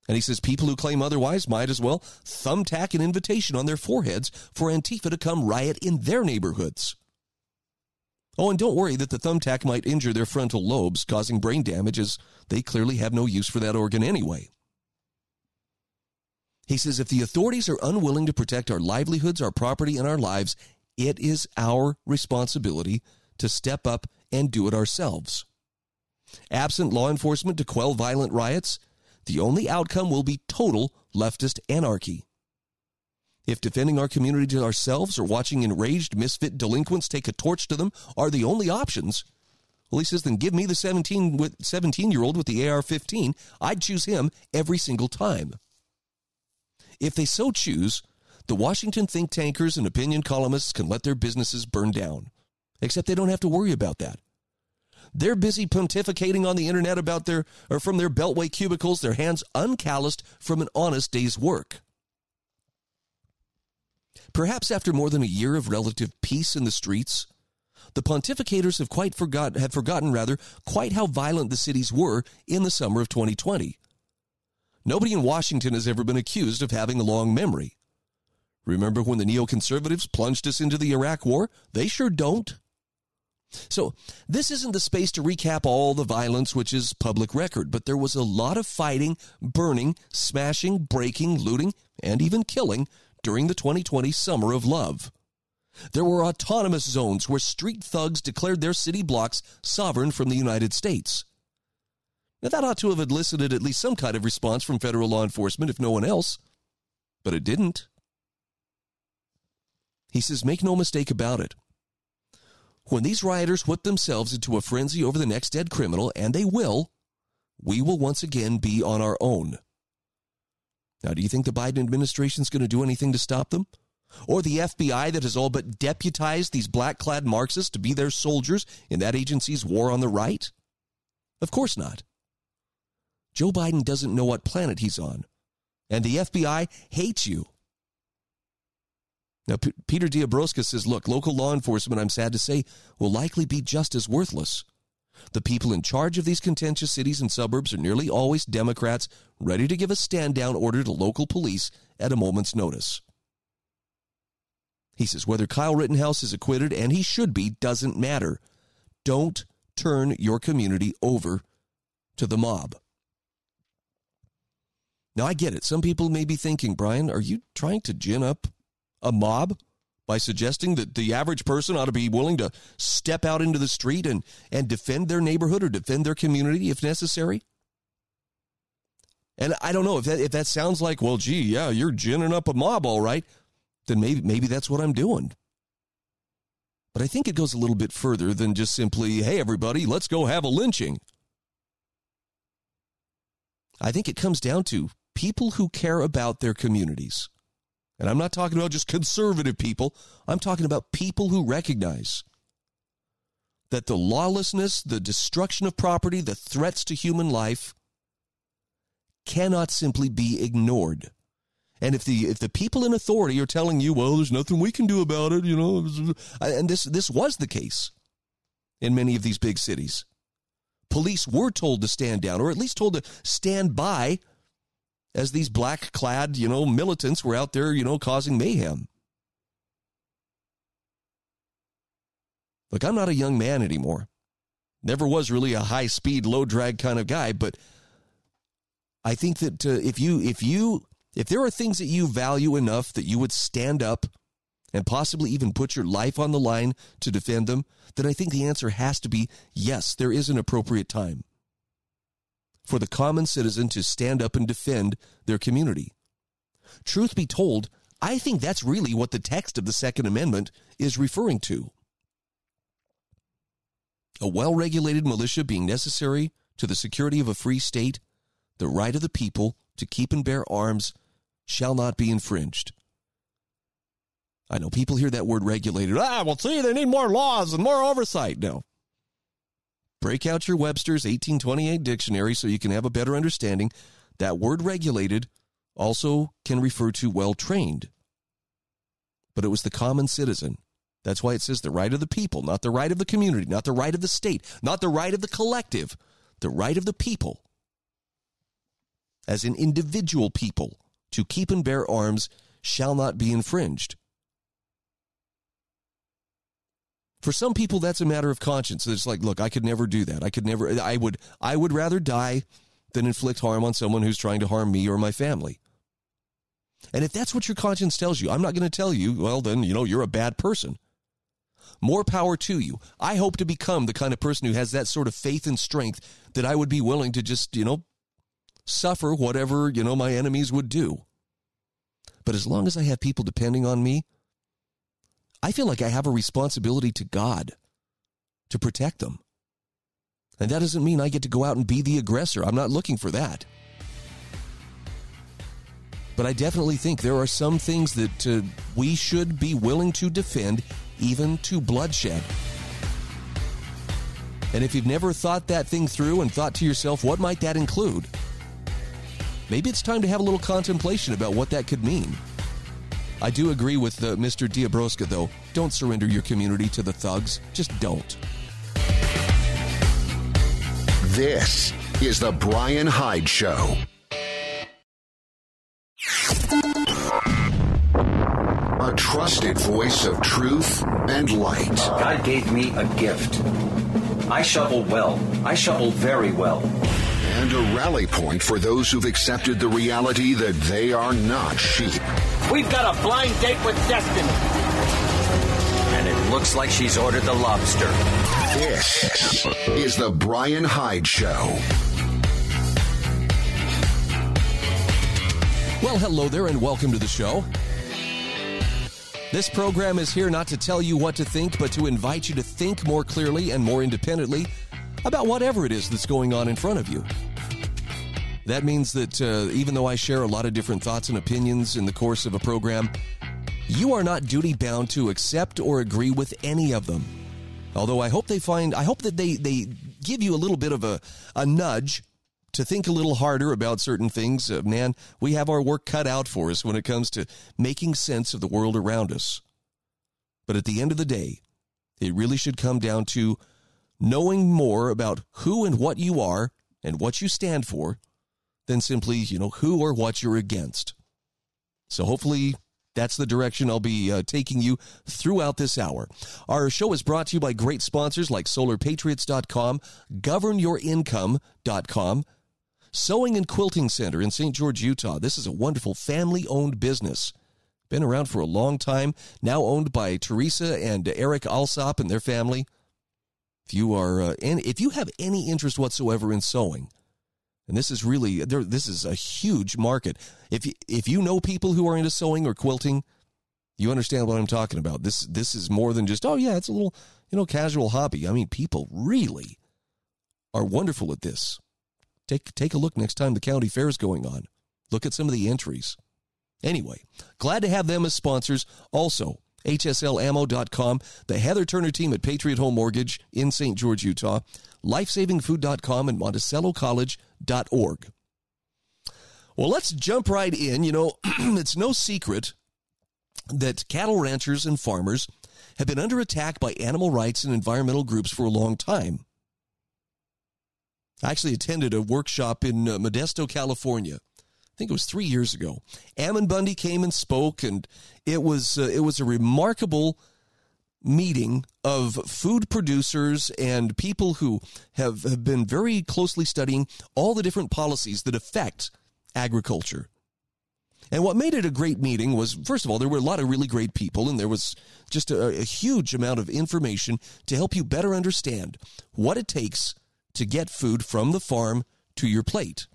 And he says people who claim otherwise might as well thumbtack an invitation on their foreheads for Antifa to come riot in their neighborhoods. Oh, and don't worry that the thumbtack might injure their frontal lobes, causing brain damage, as they clearly have no use for that organ anyway. He says if the authorities are unwilling to protect our livelihoods, our property, and our lives, it is our responsibility to step up and do it ourselves. Absent law enforcement to quell violent riots, the only outcome will be total leftist anarchy. If defending our community to ourselves or watching enraged misfit delinquents take a torch to them are the only options, well, he says, then give me the 17, 17 year old with the AR 15. I'd choose him every single time. If they so choose, the Washington think tankers and opinion columnists can let their businesses burn down. Except they don't have to worry about that. They're busy pontificating on the internet about their or from their beltway cubicles, their hands uncalloused from an honest day's work. Perhaps after more than a year of relative peace in the streets, the pontificators have quite forgot have forgotten rather quite how violent the cities were in the summer of 2020. Nobody in Washington has ever been accused of having a long memory. Remember when the neoconservatives plunged us into the Iraq War? They sure don't. So, this isn't the space to recap all the violence, which is public record, but there was a lot of fighting, burning, smashing, breaking, looting, and even killing during the 2020 Summer of Love. There were autonomous zones where street thugs declared their city blocks sovereign from the United States. Now, that ought to have elicited at least some kind of response from federal law enforcement, if no one else. But it didn't. He says, make no mistake about it. When these rioters whip themselves into a frenzy over the next dead criminal, and they will, we will once again be on our own. Now, do you think the Biden administration is going to do anything to stop them? Or the FBI that has all but deputized these black clad Marxists to be their soldiers in that agency's war on the right? Of course not. Joe Biden doesn't know what planet he's on. And the FBI hates you. Now, P- Peter D'Abrosca says, look, local law enforcement, I'm sad to say, will likely be just as worthless. The people in charge of these contentious cities and suburbs are nearly always Democrats ready to give a stand down order to local police at a moment's notice. He says, whether Kyle Rittenhouse is acquitted, and he should be, doesn't matter. Don't turn your community over to the mob. Now, I get it. Some people may be thinking, Bryan, are you trying to gin up a mob by suggesting that the average person ought to be willing to step out into the street and, and defend their neighborhood or defend their community if necessary? And I don't know if that, if that sounds like, well, gee, yeah, you're ginning up a mob, all right, then maybe, maybe that's what I'm doing. But I think it goes a little bit further than just simply, hey, everybody, let's go have a lynching. I think it comes down to people who care about their communities. And I'm not talking about just conservative people, I'm talking about people who recognize that the lawlessness, the destruction of property, the threats to human life cannot simply be ignored. And if the if the people in authority are telling you, well, there's nothing we can do about it, you know, and this this was the case in many of these big cities. Police were told to stand down, or at least told to stand by, as these black clad, you know, militants were out there, you know, causing mayhem. Look, I'm not a young man anymore. Never was really a high speed, low drag kind of guy, but I think that uh, if you if you if there are things that you value enough that you would stand up and possibly even put your life on the line to defend them, then I think the answer has to be yes, there is an appropriate time for the common citizen to stand up and defend their community. Truth be told, I think that's really what the text of the Second Amendment is referring to. A well regulated militia being necessary to the security of a free state, the right of the people to keep and bear arms shall not be infringed. I know people hear that word regulated. Ah, well, see, they need more laws and more oversight. No. Break out your Webster's 1828 dictionary so you can have a better understanding. That word regulated also can refer to well trained. But it was the common citizen. That's why it says the right of the people, not the right of the community, not the right of the state, not the right of the collective, the right of the people. As an individual people to keep and bear arms shall not be infringed. For some people, that's a matter of conscience. It's like, look, I could never do that. I could never. I would. I would rather die than inflict harm on someone who's trying to harm me or my family. And if that's what your conscience tells you, I'm not going to tell you. Well, then you know you're a bad person. More power to you. I hope to become the kind of person who has that sort of faith and strength that I would be willing to just, you know, suffer whatever, you know, my enemies would do. But as long as I have people depending on me, I feel like I have a responsibility to God to protect them. And that doesn't mean I get to go out and be the aggressor. I'm not looking for that. But I definitely think there are some things that uh, we should be willing to defend, even to bloodshed. And if you've never thought that thing through and thought to yourself, what might that include? Maybe it's time to have a little contemplation about what that could mean. I do agree with uh, Mr. D'Abrosca, though. Don't surrender your community to the thugs. Just don't. This is the Bryan Hyde Show. A trusted voice of truth and light. God gave me a gift. I shovel well. I shovel very well. And a rally point for those who've accepted the reality that they are not sheep. We've got a blind date with destiny. And it looks like she's ordered the lobster. This is the Bryan Hyde Show. Well, hello there, and welcome to the show. This program is here not to tell you what to think, but to invite you to think more clearly and more independently about whatever it is that's going on in front of you. That means that uh, even though I share a lot of different thoughts and opinions in the course of a program, you are not duty bound to accept or agree with any of them. Although I hope they find, I hope that they, they give you a little bit of a, a nudge to think a little harder about certain things. Uh, man, we have our work cut out for us when it comes to making sense of the world around us. But at the end of the day, it really should come down to knowing more about who and what you are and what you stand for than simply, you know, who or what you're against. So hopefully that's the direction I'll be uh, taking you throughout this hour. Our show is brought to you by great sponsors like solarpatriots.com, governyourincome.com, Sewing and Quilting Center in St. George, Utah. This is a wonderful family owned business. Been around for a long time, now owned by Teresa and Eric Alsop and their family. If you are, uh, if you have any interest whatsoever in sewing, and this is really this is a huge market. If you, if you know people who are into sewing or quilting, you understand what I'm talking about. This this is more than just oh yeah, it's a little you know casual hobby. I mean, people really are wonderful at this. Take take a look next time the county fair is going on. Look at some of the entries. Anyway, glad to have them as sponsors. Also, HSLammo.com, the Heather Turner team at Patriot Home Mortgage in St. George, Utah, lifesavingfood.com, and MonticelloCollege.org. Well, let's jump right in. You know, it's no secret that cattle ranchers and farmers have been under attack by animal rights and environmental groups for a long time. I actually attended a workshop in uh, Modesto, California. I think it was three years ago. Ammon Bundy came and spoke, and it was uh, it was a remarkable meeting of food producers and people who have, have been very closely studying all the different policies that affect agriculture. And what made it a great meeting was, first of all, there were a lot of really great people, and there was just a, a huge amount of information to help you better understand what it takes to get food from the farm to your plate.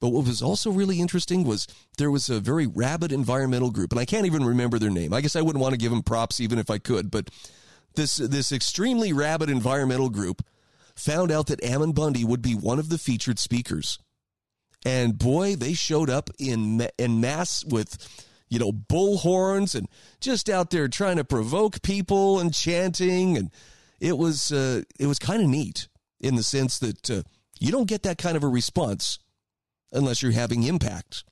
But what was also really interesting was there was a very rabid environmental group, and I can't even remember their name. I guess I wouldn't want to give them props even if I could, but this this extremely rabid environmental group found out that Ammon Bundy would be one of the featured speakers. And boy, they showed up in in mass with you know bullhorns and just out there trying to provoke people and chanting and it was uh, it was kind of neat in the sense that uh, you don't get that kind of a response unless you're having impact.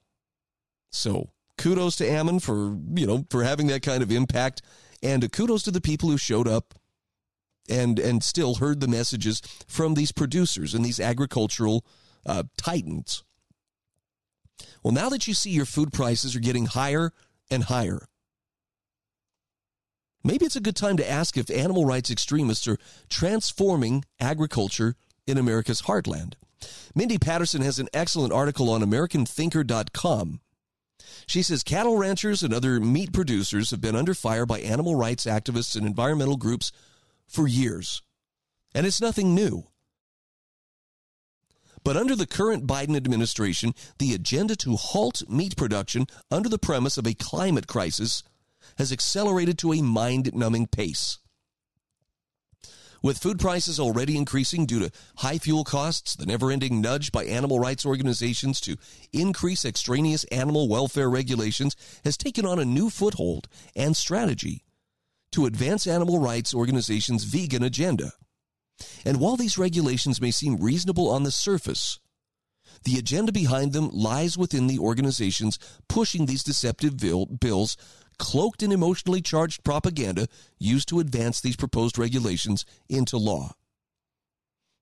So kudos to Ammon for, you know, for having that kind of impact. And kudos to the people who showed up and and still heard the messages from these producers and these agricultural uh, titans. Well, now that you see your food prices are getting higher and higher, maybe it's a good time to ask if animal rights extremists are transforming agriculture in America's heartland. Mindy Patterson has an excellent article on AmericanThinker.com. She says cattle ranchers and other meat producers have been under fire by animal rights activists and environmental groups for years. And it's nothing new. But under the current Biden administration, the agenda to halt meat production under the premise of a climate crisis has accelerated to a mind numbing pace. With food prices already increasing due to high fuel costs, the never ending nudge by animal rights organizations to increase extraneous animal welfare regulations has taken on a new foothold and strategy to advance animal rights organizations' vegan agenda. And while these regulations may seem reasonable on the surface, the agenda behind them lies within the organizations pushing these deceptive bill, bills cloaked in emotionally charged propaganda used to advance these proposed regulations into law.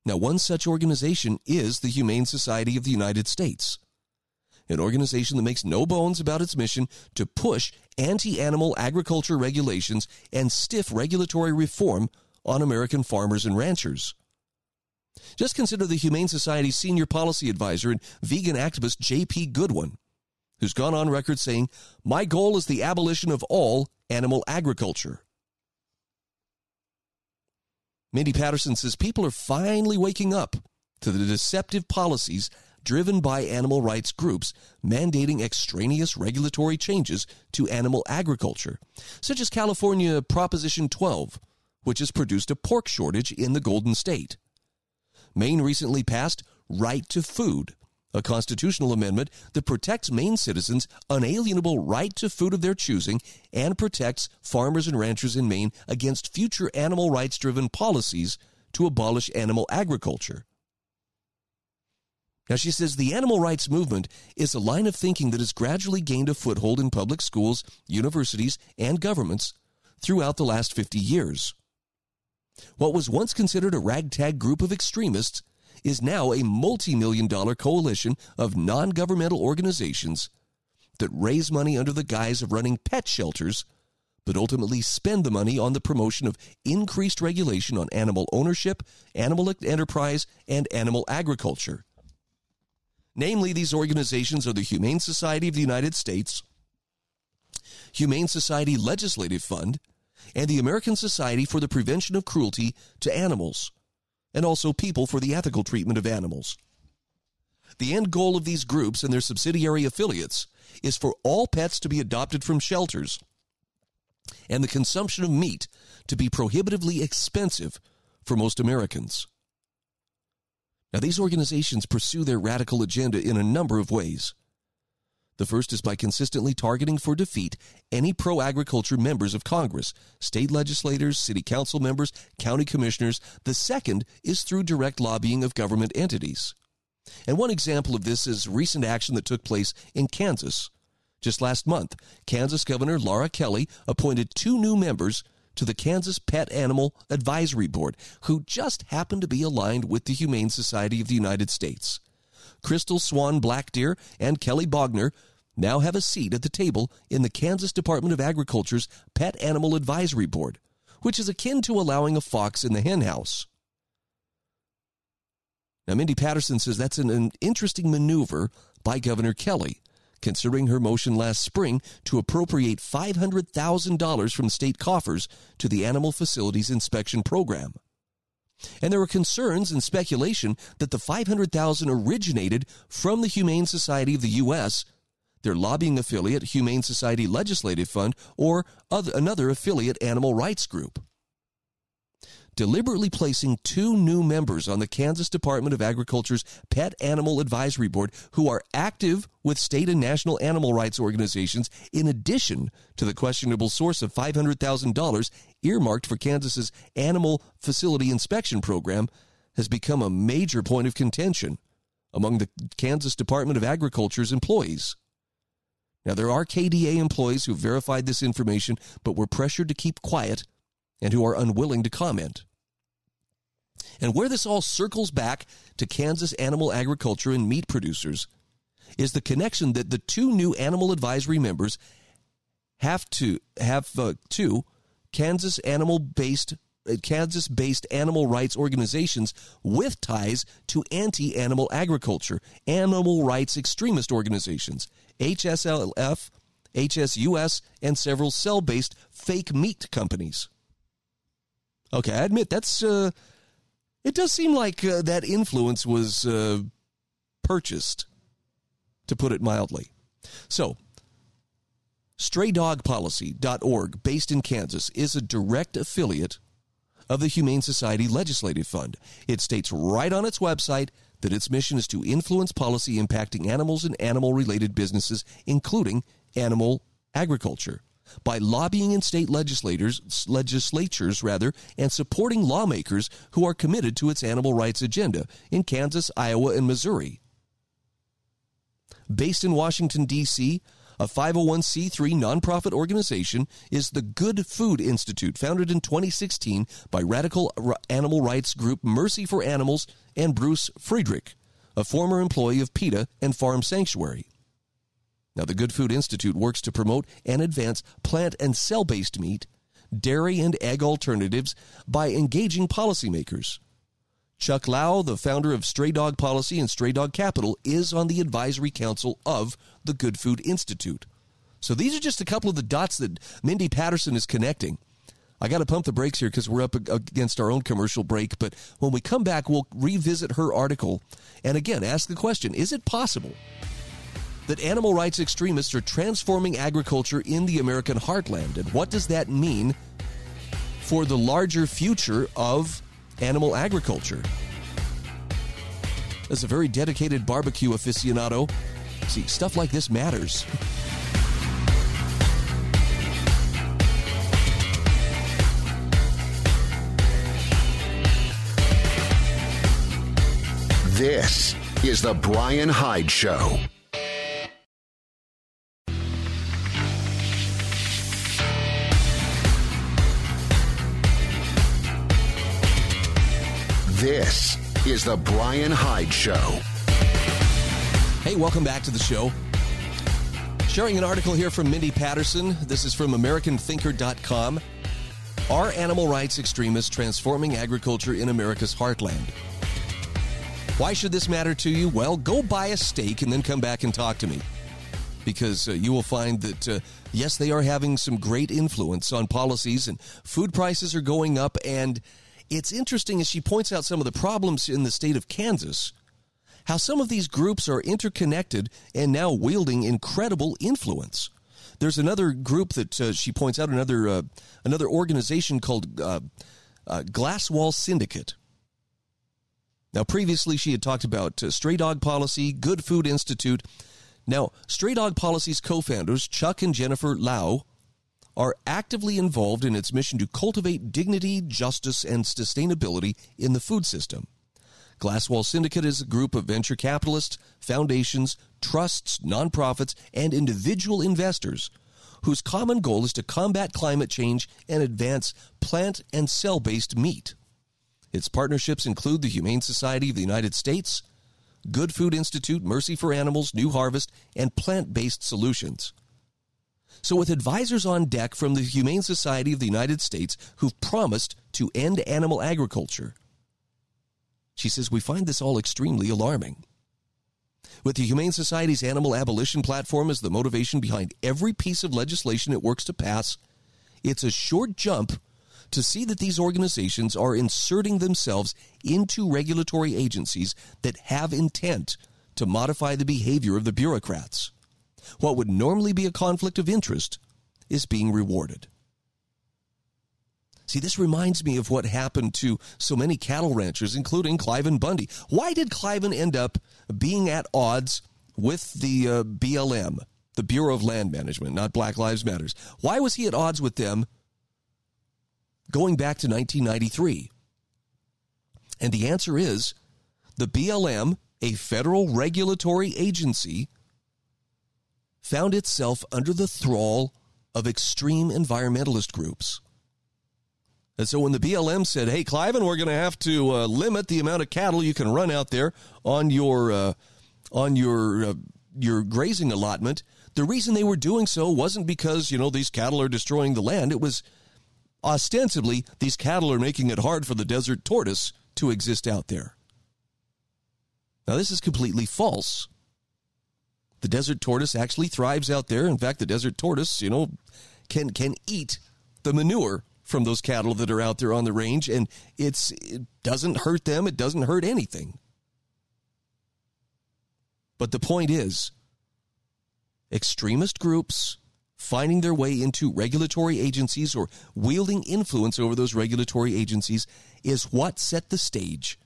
Now, one such organization is the Humane Society of the United States, an organization that makes no bones about its mission to push anti animal agriculture regulations and stiff regulatory reform on American farmers and ranchers. Just consider the Humane Society's senior policy advisor and vegan activist J.P. Goodwin who's gone on record saying, My goal is the abolition of all animal agriculture. Mindy Patterson says people are finally waking up to the deceptive policies driven by animal rights groups mandating extraneous regulatory changes to animal agriculture, such as California Proposition 12, which has produced a pork shortage in the Golden State. Maine recently passed Right to Food, a constitutional amendment that protects Maine citizens' unalienable right to food of their choosing and protects farmers and ranchers in Maine against future animal rights driven policies to abolish animal agriculture. Now, she says the animal rights movement is a line of thinking that has gradually gained a foothold in public schools, universities, and governments throughout the last 50 years. What was once considered a ragtag group of extremists is now a multi million dollar coalition of non governmental organizations that raise money under the guise of running pet shelters, but ultimately spend the money on the promotion of increased regulation on animal ownership, animal enterprise, and animal agriculture. Namely, these organizations are the Humane Society of the United States, Humane Society Legislative Fund, and the American Society for the Prevention of Cruelty to Animals and also people for the ethical treatment of animals. The end goal of these groups and their subsidiary affiliates is for all pets to be adopted from shelters and the consumption of meat to be prohibitively expensive for most Americans. Now, these organizations pursue their radical agenda in a number of ways. The first is by consistently targeting for defeat any pro agriculture members of Congress, state legislators, city council members, county commissioners. The second is through direct lobbying of government entities. And one example of this is recent action that took place in Kansas. Just last month, Kansas Governor Laura Kelly appointed two new members to the Kansas Pet Animal Advisory Board who just happened to be aligned with the Humane Society of the United States. Crystal Swan Blackdeer and Kelly Bogner now have a seat at the table in the Kansas Department of Agriculture's Pet Animal Advisory Board, which is akin to allowing a fox in the henhouse. Now, Mindy Patterson says that's an, an interesting maneuver by Governor Kelly, considering her motion last spring to appropriate $500,000 from state coffers to the Animal Facilities Inspection Program. And there were concerns and speculation that the 500,000 originated from the Humane Society of the US, their lobbying affiliate Humane Society Legislative Fund, or other, another affiliate animal rights group deliberately placing two new members on the Kansas Department of Agriculture's Pet Animal Advisory Board who are active with state and national animal rights organizations, in addition to the questionable source of $500,000 earmarked for Kansas's Animal Facility Inspection Program, has become a major point of contention among the Kansas Department of Agriculture's employees. Now, there are KDA employees who verified this information but were pressured to keep quiet and who are unwilling to comment. And where this all circles back to Kansas animal agriculture and meat producers is the connection that the two new animal advisory members have to have uh, two Kansas animal based uh, Kansas based animal rights organizations with ties to anti animal agriculture, animal rights extremist organizations, HSLF, HSUS, and several cell based fake meat companies. Okay, I admit that's uh, it does seem like uh, that influence was uh, purchased, to put it mildly. So, straydogpolicy.org, based in Kansas, is a direct affiliate of the Humane Society Legislative Fund. It states right on its website that its mission is to influence policy impacting animals and animal related businesses, including animal agriculture by lobbying in state legislators, legislatures rather, and supporting lawmakers who are committed to its animal rights agenda in Kansas, Iowa, and Missouri. Based in Washington, D.C., a 501c3 nonprofit organization is the Good Food Institute, founded in 2016 by radical animal rights group Mercy for Animals and Bruce Friedrich, a former employee of PETA and Farm Sanctuary. Now, the Good Food Institute works to promote and advance plant and cell based meat, dairy, and egg alternatives by engaging policymakers. Chuck Laue, the founder of Stray Dog Policy and Stray Dog Capital, is on the advisory council of the Good Food Institute. So these are just a couple of the dots that Mindy Patterson is connecting. I got to pump the brakes here because we're up against our own commercial break. But when we come back, we'll revisit her article and again ask the question Is it possible that animal rights extremists are transforming agriculture in the American heartland. And what does that mean for the larger future of animal agriculture? As a very dedicated barbecue aficionado, see, stuff like this matters. This is the Bryan Hyde Show. Is the Bryan Hyde Show. Hey, welcome back to the show. Sharing an article here from Mindy Patterson. This is from AmericanThinker.com. Are animal rights extremists transforming agriculture in America's heartland? Why should this matter to you? Well, go buy a steak and then come back and talk to me. Because uh, you will find that, uh, yes, they are having some great influence on policies, and food prices are going up, and it's interesting as she points out some of the problems in the state of Kansas, how some of these groups are interconnected and now wielding incredible influence. There's another group that uh, she points out, another uh, another organization called uh, uh Glasswall Syndicate. Now, previously she had talked about uh, Stray Dog Policy, Good Food Institute. Now, Stray Dog Policy's co-founders Chuck and Jennifer Laue are actively involved in its mission to cultivate dignity, justice, and sustainability in the food system. Glasswall Syndicate is a group of venture capitalists, foundations, trusts, nonprofits, and individual investors whose common goal is to combat climate change and advance plant and cell based meat. Its partnerships include the Humane Society of the United States, Good Food Institute, Mercy for Animals, New Harvest, and plant based solutions. So, with advisors on deck from the Humane Society of the United States who've promised to end animal agriculture, she says, We find this all extremely alarming. With the Humane Society's animal abolition platform as the motivation behind every piece of legislation it works to pass, it's a short jump to see that these organizations are inserting themselves into regulatory agencies that have intent to modify the behavior of the bureaucrats. What would normally be a conflict of interest is being rewarded. See, this reminds me of what happened to so many cattle ranchers, including Cliven Bundy. Why did Cliven end up being at odds with the uh, BLM, the Bureau of Land Management, not Black Lives Matters? Why was he at odds with them going back to 1993? And the answer is the BLM, a federal regulatory agency, found itself under the thrall of extreme environmentalist groups. And so when the BLM said, "Hey, Cliven, we're going to have to uh, limit the amount of cattle you can run out there on your uh, on your uh, your grazing allotment," the reason they were doing so wasn't because you know these cattle are destroying the land. It was ostensibly these cattle are making it hard for the desert tortoise to exist out there. Now this is completely false. The desert tortoise actually thrives out there. In fact, the desert tortoise, you know, can can eat the manure from those cattle that are out there on the range, and it's it doesn't hurt them. It doesn't hurt anything. But the point is, extremist groups finding their way into regulatory agencies or wielding influence over those regulatory agencies is what set the stage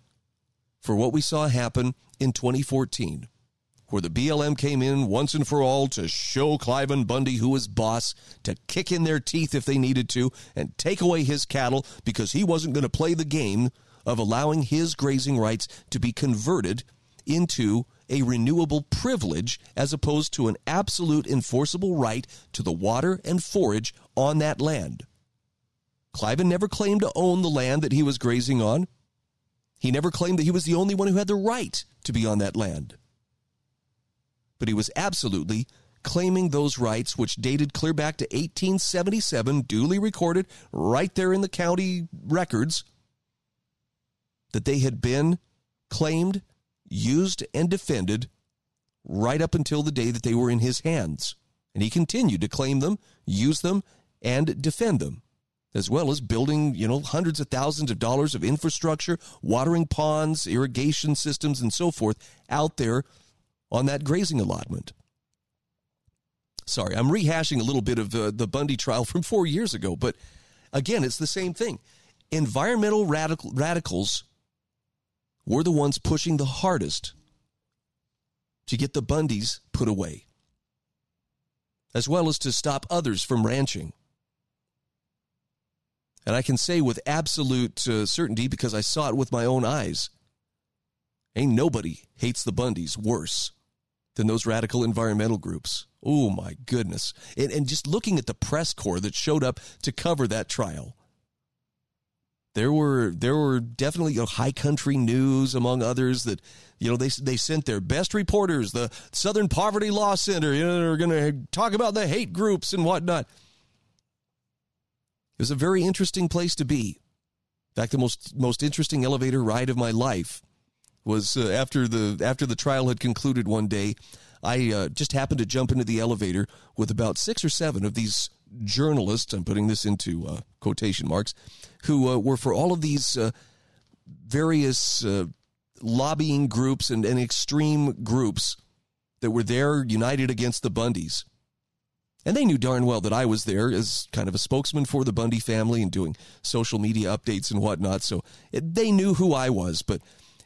for what we saw happen in 2014 where the BLM came in once and for all to show Cliven Bundy who was boss, to kick in their teeth if they needed to, and take away his cattle because he wasn't going to play the game of allowing his grazing rights to be converted into a renewable privilege as opposed to an absolute enforceable right to the water and forage on that land. Cliven never claimed to own the land that he was grazing on. He never claimed that he was the only one who had the right to be on that land but he was absolutely claiming those rights, which dated clear back to 1877, duly recorded right there in the county records, that they had been claimed, used, and defended right up until the day that they were in his hands. And he continued to claim them, use them, and defend them, as well as building, you know, hundreds of thousands of dollars of infrastructure, watering ponds, irrigation systems, and so forth out there on that grazing allotment. Sorry, I'm rehashing a little bit of the, the Bundy trial from four years ago, but again, it's the same thing. Environmental radical, radicals were the ones pushing the hardest to get the Bundys put away, as well as to stop others from ranching. And I can say with absolute uh, certainty, because I saw it with my own eyes, ain't nobody hates the Bundys worse than those radical environmental groups. Oh my goodness. And, and just looking at the press corps that showed up to cover that trial. There were there were definitely you know, high country news among others that you know they they sent their best reporters the Southern Poverty Law Center you know they're going to talk about the hate groups and whatnot. It was a very interesting place to be. In fact, the most most interesting elevator ride of my life was uh, after the after the trial had concluded one day i uh, just happened to jump into the elevator with about six or seven of these journalists i'm putting this into uh, quotation marks who uh, were for all of these uh, various uh, lobbying groups and, and extreme groups that were there united against the bundys and they knew darn well that I was there as kind of a spokesman for the Bundy family and doing social media updates and whatnot. So it, they knew who I was. But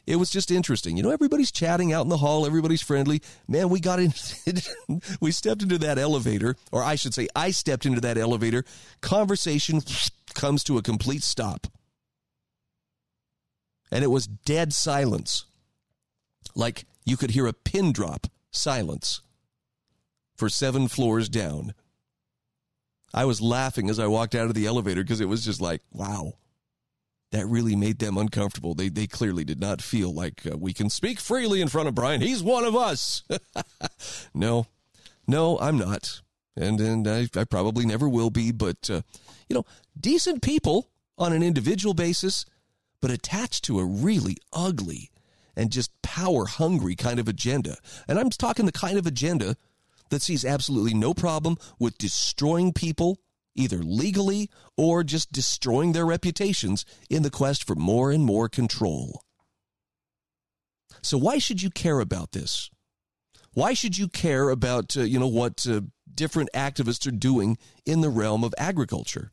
it was just interesting. You know, everybody's chatting out in the hall, everybody's friendly. Man, we got in, we stepped into that elevator, or I should say, I stepped into that elevator. Conversation comes to a complete stop. And it was dead silence. Like you could hear a pin drop silence for seven floors down. I was laughing as I walked out of the elevator because it was just like, wow, that really made them uncomfortable. They, they clearly did not feel like uh, we can speak freely in front of Bryan. He's one of us. no, no, I'm not. And, and I, I probably never will be. But, uh, you know, decent people on an individual basis, but attached to a really ugly and just power hungry kind of agenda. And I'm talking the kind of agenda that sees absolutely no problem with destroying people, either legally or just destroying their reputations in the quest for more and more control. So, why should you care about this? Why should you care about, uh, you know, what uh, different activists are doing in the realm of agriculture?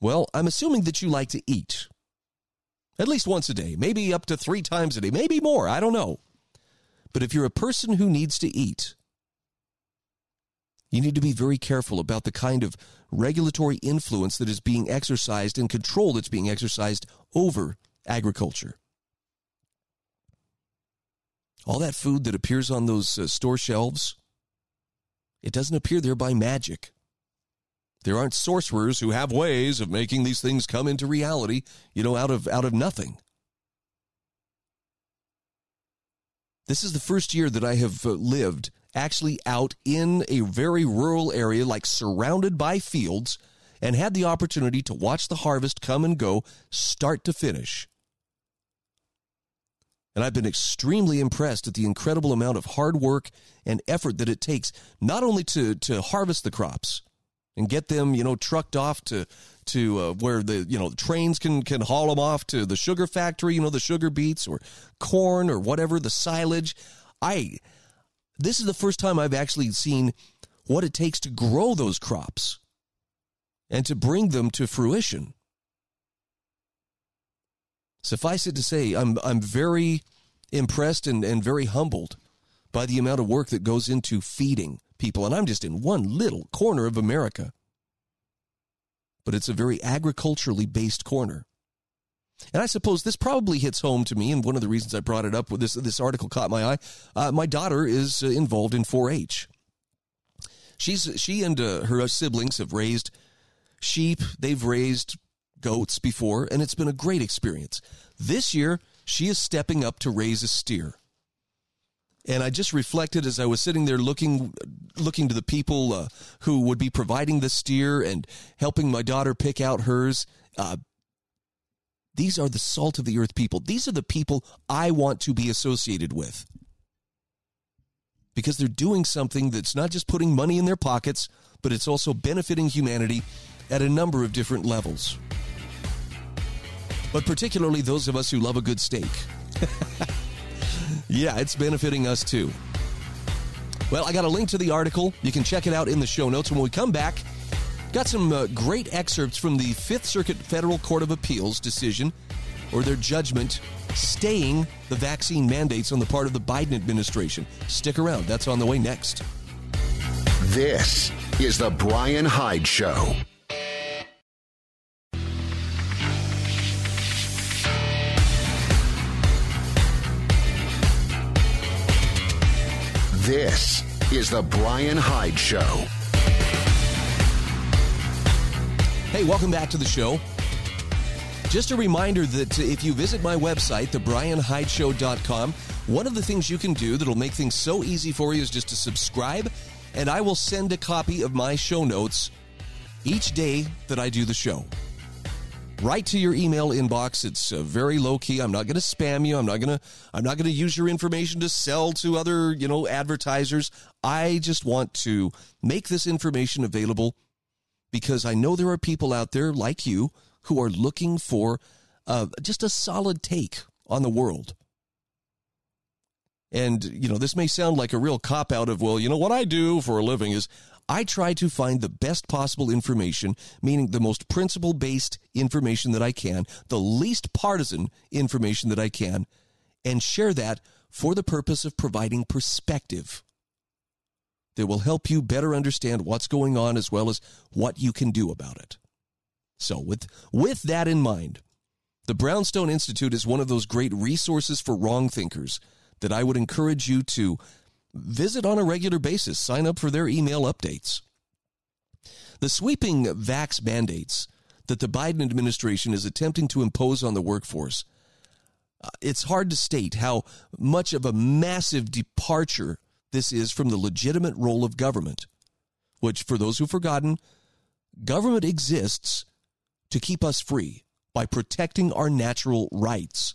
Well, I'm assuming that you like to eat. At least once a day, maybe up to three times a day, maybe more, I don't know. But if you're a person who needs to eat, you need to be very careful about the kind of regulatory influence that is being exercised and control that's being exercised over agriculture. All that food that appears on those uh, store shelves, it doesn't appear there by magic. There aren't sorcerers who have ways of making these things come into reality, you know, out of out of nothing. This is the first year that I have uh, lived actually out in a very rural area, like surrounded by fields, and had the opportunity to watch the harvest come and go, start to finish. And I've been extremely impressed at the incredible amount of hard work and effort that it takes, not only to, to harvest the crops and get them, you know, trucked off to to uh, where the you know trains can can haul them off to the sugar factory, you know, the sugar beets or corn or whatever the silage. I this is the first time I've actually seen what it takes to grow those crops and to bring them to fruition. Suffice it to say, I'm I'm very impressed and, and very humbled by the amount of work that goes into feeding people. And I'm just in one little corner of America. But it's a very agriculturally based corner. And I suppose this probably hits home to me, and one of the reasons I brought it up with this this article caught my eye. Uh, my daughter is uh, involved in 4-H. She's she and uh, her siblings have raised sheep. They've raised goats before, and it's been a great experience. This year, she is stepping up to raise a steer. And I just reflected as I was sitting there looking, looking to the people uh, who would be providing the steer and helping my daughter pick out hers. Uh, these are the salt of the earth people. These are the people I want to be associated with. Because they're doing something that's not just putting money in their pockets, but it's also benefiting humanity at a number of different levels. But particularly those of us who love a good steak. yeah, it's benefiting us too. Well, I got a link to the article. You can check it out in the show notes. When we come back, got some uh, great excerpts from the Fifth Circuit Federal Court of Appeals decision or their judgment staying the vaccine mandates on the part of the Biden administration. Stick around. That's on the way next. This is the Bryan Hyde Show. This is the Bryan Hyde Show. Hey, welcome back to the show. Just a reminder that if you visit my website, thebryanhydeshow.com, one of the things you can do that'll make things so easy for you is just to subscribe, and I will send a copy of my show notes each day that I do the show right to your email inbox. It's uh, very low key. I'm not going to spam you. I'm not going to I'm not going to use your information to sell to other, you know, advertisers. I just want to make this information available because I know there are people out there like you who are looking for uh, just a solid take on the world. And, you know, this may sound like a real cop out of, well, you know, what I do for a living is I try to find the best possible information, meaning the most principle based information that I can, the least partisan information that I can, and share that for the purpose of providing perspective that will help you better understand what's going on as well as what you can do about it. So with with that in mind, The Brownstone Institute is one of those great resources for wrong thinkers that I would encourage you to visit on a regular basis. Sign up for their email updates. The sweeping vax mandates that the Biden administration is attempting to impose on the workforce, uh, it's hard to state how much of a massive departure this is from the legitimate role of government, which, for those who've forgotten, government exists to keep us free by protecting our natural rights.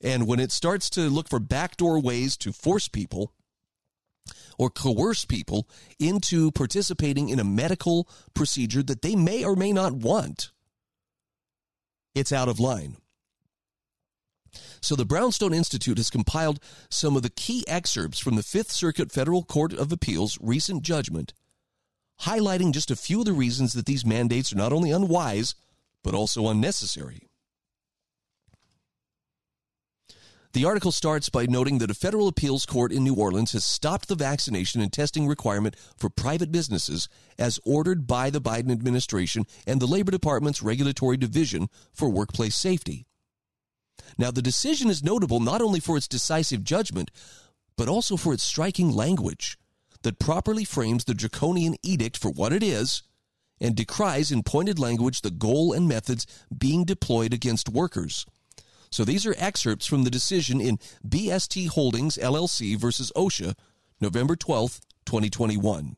And when it starts to look for backdoor ways to force people or coerce people into participating in a medical procedure that they may or may not want, it's out of line. So, the Brownstone Institute has compiled some of the key excerpts from the Fifth Circuit Federal Court of Appeals' recent judgment, highlighting just a few of the reasons that these mandates are not only unwise, but also unnecessary. The article starts by noting that a federal appeals court in New Orleans has stopped the vaccination and testing requirement for private businesses as ordered by the Biden administration and the Labor Department's Regulatory Division for Workplace Safety. Now, the decision is notable not only for its decisive judgment, but also for its striking language that properly frames the draconian edict for what it is and decries in pointed language the goal and methods being deployed against workers. So these are excerpts from the decision in BST Holdings LLC versus OSHA, November 12th, 2021.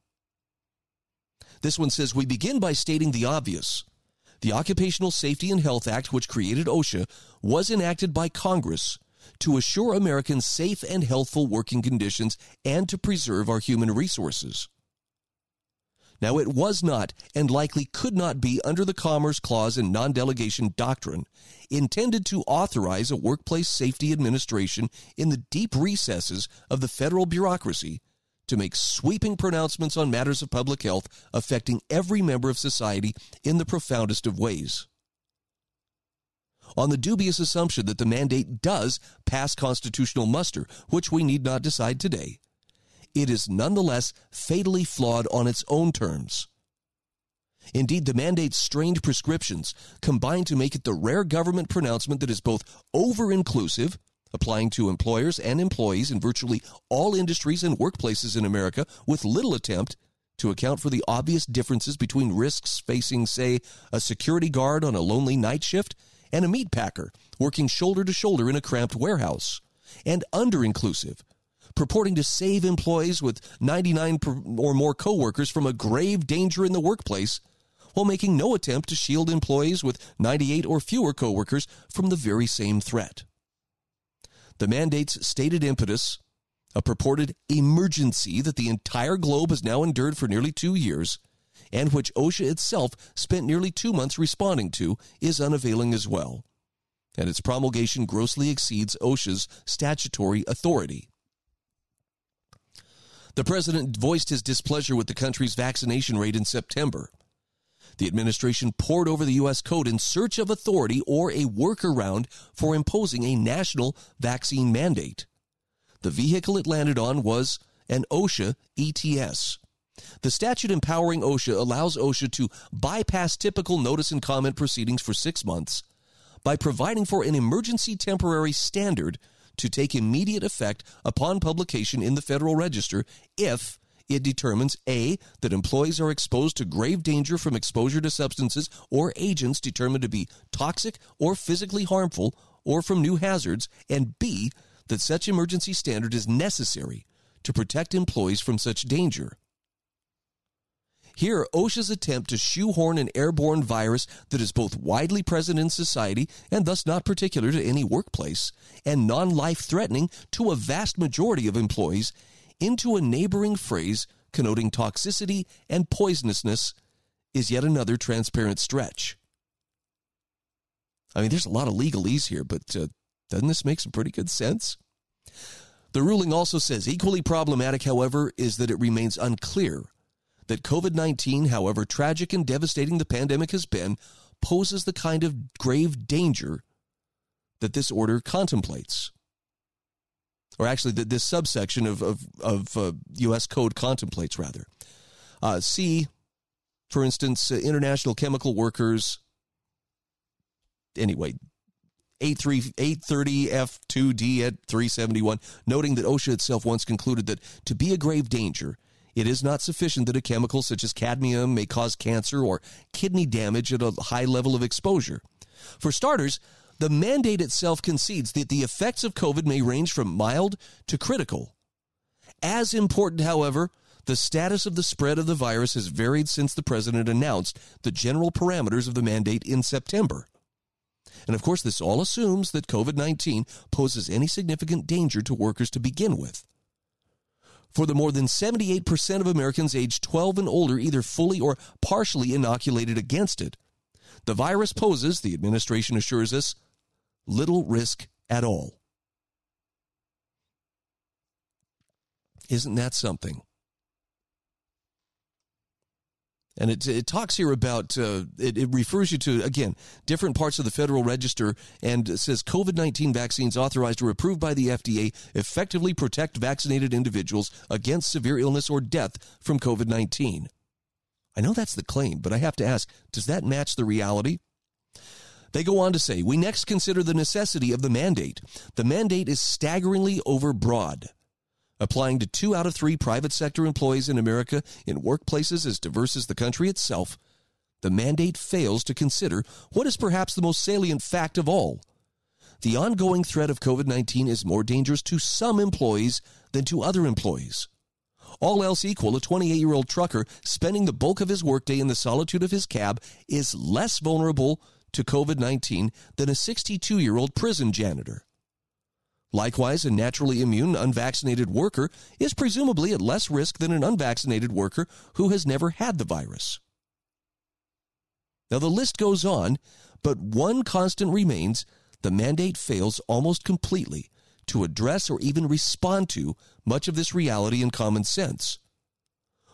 This one says We begin by stating the obvious. The Occupational Safety and Health Act, which created OSHA, was enacted by Congress to assure Americans safe and healthful working conditions and to preserve our human resources. Now, it was not and likely could not be under the Commerce Clause and non delegation doctrine intended to authorize a workplace safety administration in the deep recesses of the federal bureaucracy to make sweeping pronouncements on matters of public health affecting every member of society in the profoundest of ways. On the dubious assumption that the mandate does pass constitutional muster, which we need not decide today, it is nonetheless fatally flawed on its own terms. Indeed, the mandate's strained prescriptions combine to make it the rare government pronouncement that is both over inclusive, applying to employers and employees in virtually all industries and workplaces in America, with little attempt to account for the obvious differences between risks facing, say, a security guard on a lonely night shift and a meat packer working shoulder to shoulder in a cramped warehouse, and under inclusive, purporting to save employees with 99 or more coworkers from a grave danger in the workplace while making no attempt to shield employees with 98 or fewer coworkers from the very same threat. The mandate's stated impetus, a purported emergency that the entire globe has now endured for nearly two years, and which OSHA itself spent nearly two months responding to, is unavailing as well. And its promulgation grossly exceeds OSHA's statutory authority. The president voiced his displeasure with the country's vaccination rate in September. The administration poured over the U.S. code in search of authority or a workaround for imposing a national vaccine mandate. The vehicle it landed on was an OSHA ETS. The statute empowering OSHA allows OSHA to bypass typical notice and comment proceedings for six months by providing for an emergency temporary standard to take immediate effect upon publication in the Federal Register if it determines A, that employees are exposed to grave danger from exposure to substances or agents determined to be toxic or physically harmful or from new hazards, and B, that such emergency standard is necessary to protect employees from such danger. Here, OSHA's attempt to shoehorn an airborne virus that is both widely present in society and thus not particular to any workplace and non life threatening to a vast majority of employees into a neighboring phrase connoting toxicity and poisonousness is yet another transparent stretch. I mean, there's a lot of legalese here, but uh, doesn't this make some pretty good sense? The ruling also says equally problematic, however, is that it remains unclear that COVID 19, however tragic and devastating the pandemic has been, poses the kind of grave danger that this order contemplates. Or actually, this subsection of, of, of uh, U.S. Code contemplates, rather. Uh, see, for instance, uh, international chemical workers anyway, 830 F2D at 371, noting that OSHA itself once concluded that to be a grave danger, it is not sufficient that a chemical such as cadmium may cause cancer or kidney damage at a high level of exposure. For starters, the mandate itself concedes that the effects of COVID may range from mild to critical. As important, however, the status of the spread of the virus has varied since the president announced the general parameters of the mandate in September. And of course, this all assumes that COVID 19 poses any significant danger to workers to begin with. For the more than 78% of Americans aged 12 and older either fully or partially inoculated against it, the virus poses, the administration assures us, little risk at all. Isn't that something? And it, it talks here about, uh, it, it refers you to, again, different parts of the Federal Register and says COVID 19 vaccines authorized or approved by the FDA effectively protect vaccinated individuals against severe illness or death from COVID 19. I know that's the claim, but I have to ask does that match the reality? They go on to say, we next consider the necessity of the mandate. The mandate is staggeringly overbroad applying to two out of three private sector employees in America in workplaces as diverse as the country itself, the mandate fails to consider what is perhaps the most salient fact of all. The ongoing threat of COVID 19 is more dangerous to some employees than to other employees. All else equal, a 28 year old trucker spending the bulk of his workday in the solitude of his cab is less vulnerable to COVID 19 than a 62 year old prison janitor. Likewise, a naturally immune unvaccinated worker is presumably at less risk than an unvaccinated worker who has never had the virus. Now, the list goes on, but one constant remains the mandate fails almost completely to address or even respond to much of this reality and common sense.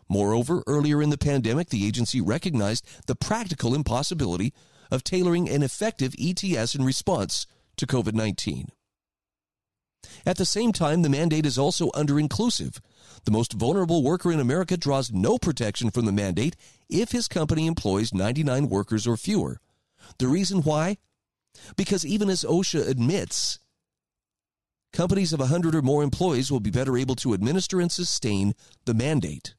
Moreover, earlier in the pandemic, the agency recognized the practical impossibility of tailoring an effective ETS in response to COVID 19. At the same time, the mandate is also under inclusive. The most vulnerable worker in America draws no protection from the mandate if his company employs 99 workers or fewer. The reason why? Because even as OSHA admits, companies of 100 or more employees will be better able to administer and sustain the mandate.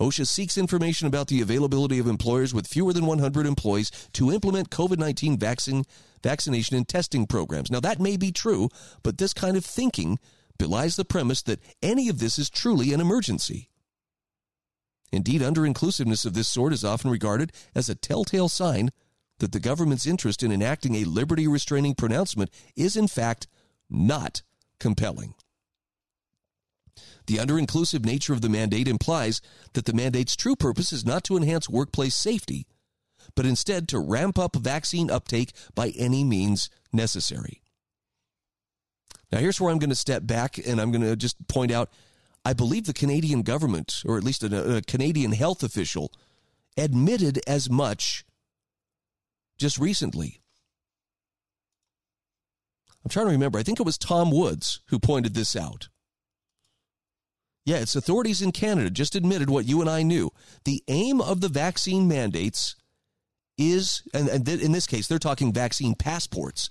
OSHA seeks information about the availability of employers with fewer than 100 employees to implement COVID 19 vaccine, vaccination and testing programs. Now, that may be true, but this kind of thinking belies the premise that any of this is truly an emergency. Indeed, under inclusiveness of this sort is often regarded as a telltale sign that the government's interest in enacting a liberty restraining pronouncement is, in fact, not compelling. The under inclusive nature of the mandate implies that the mandate's true purpose is not to enhance workplace safety, but instead to ramp up vaccine uptake by any means necessary. Now, here's where I'm going to step back and I'm going to just point out I believe the Canadian government, or at least a, a Canadian health official, admitted as much just recently. I'm trying to remember. I think it was Tom Woods who pointed this out. Yeah, it's authorities in Canada just admitted what you and I knew. The aim of the vaccine mandates is, and, and th- in this case, they're talking vaccine passports,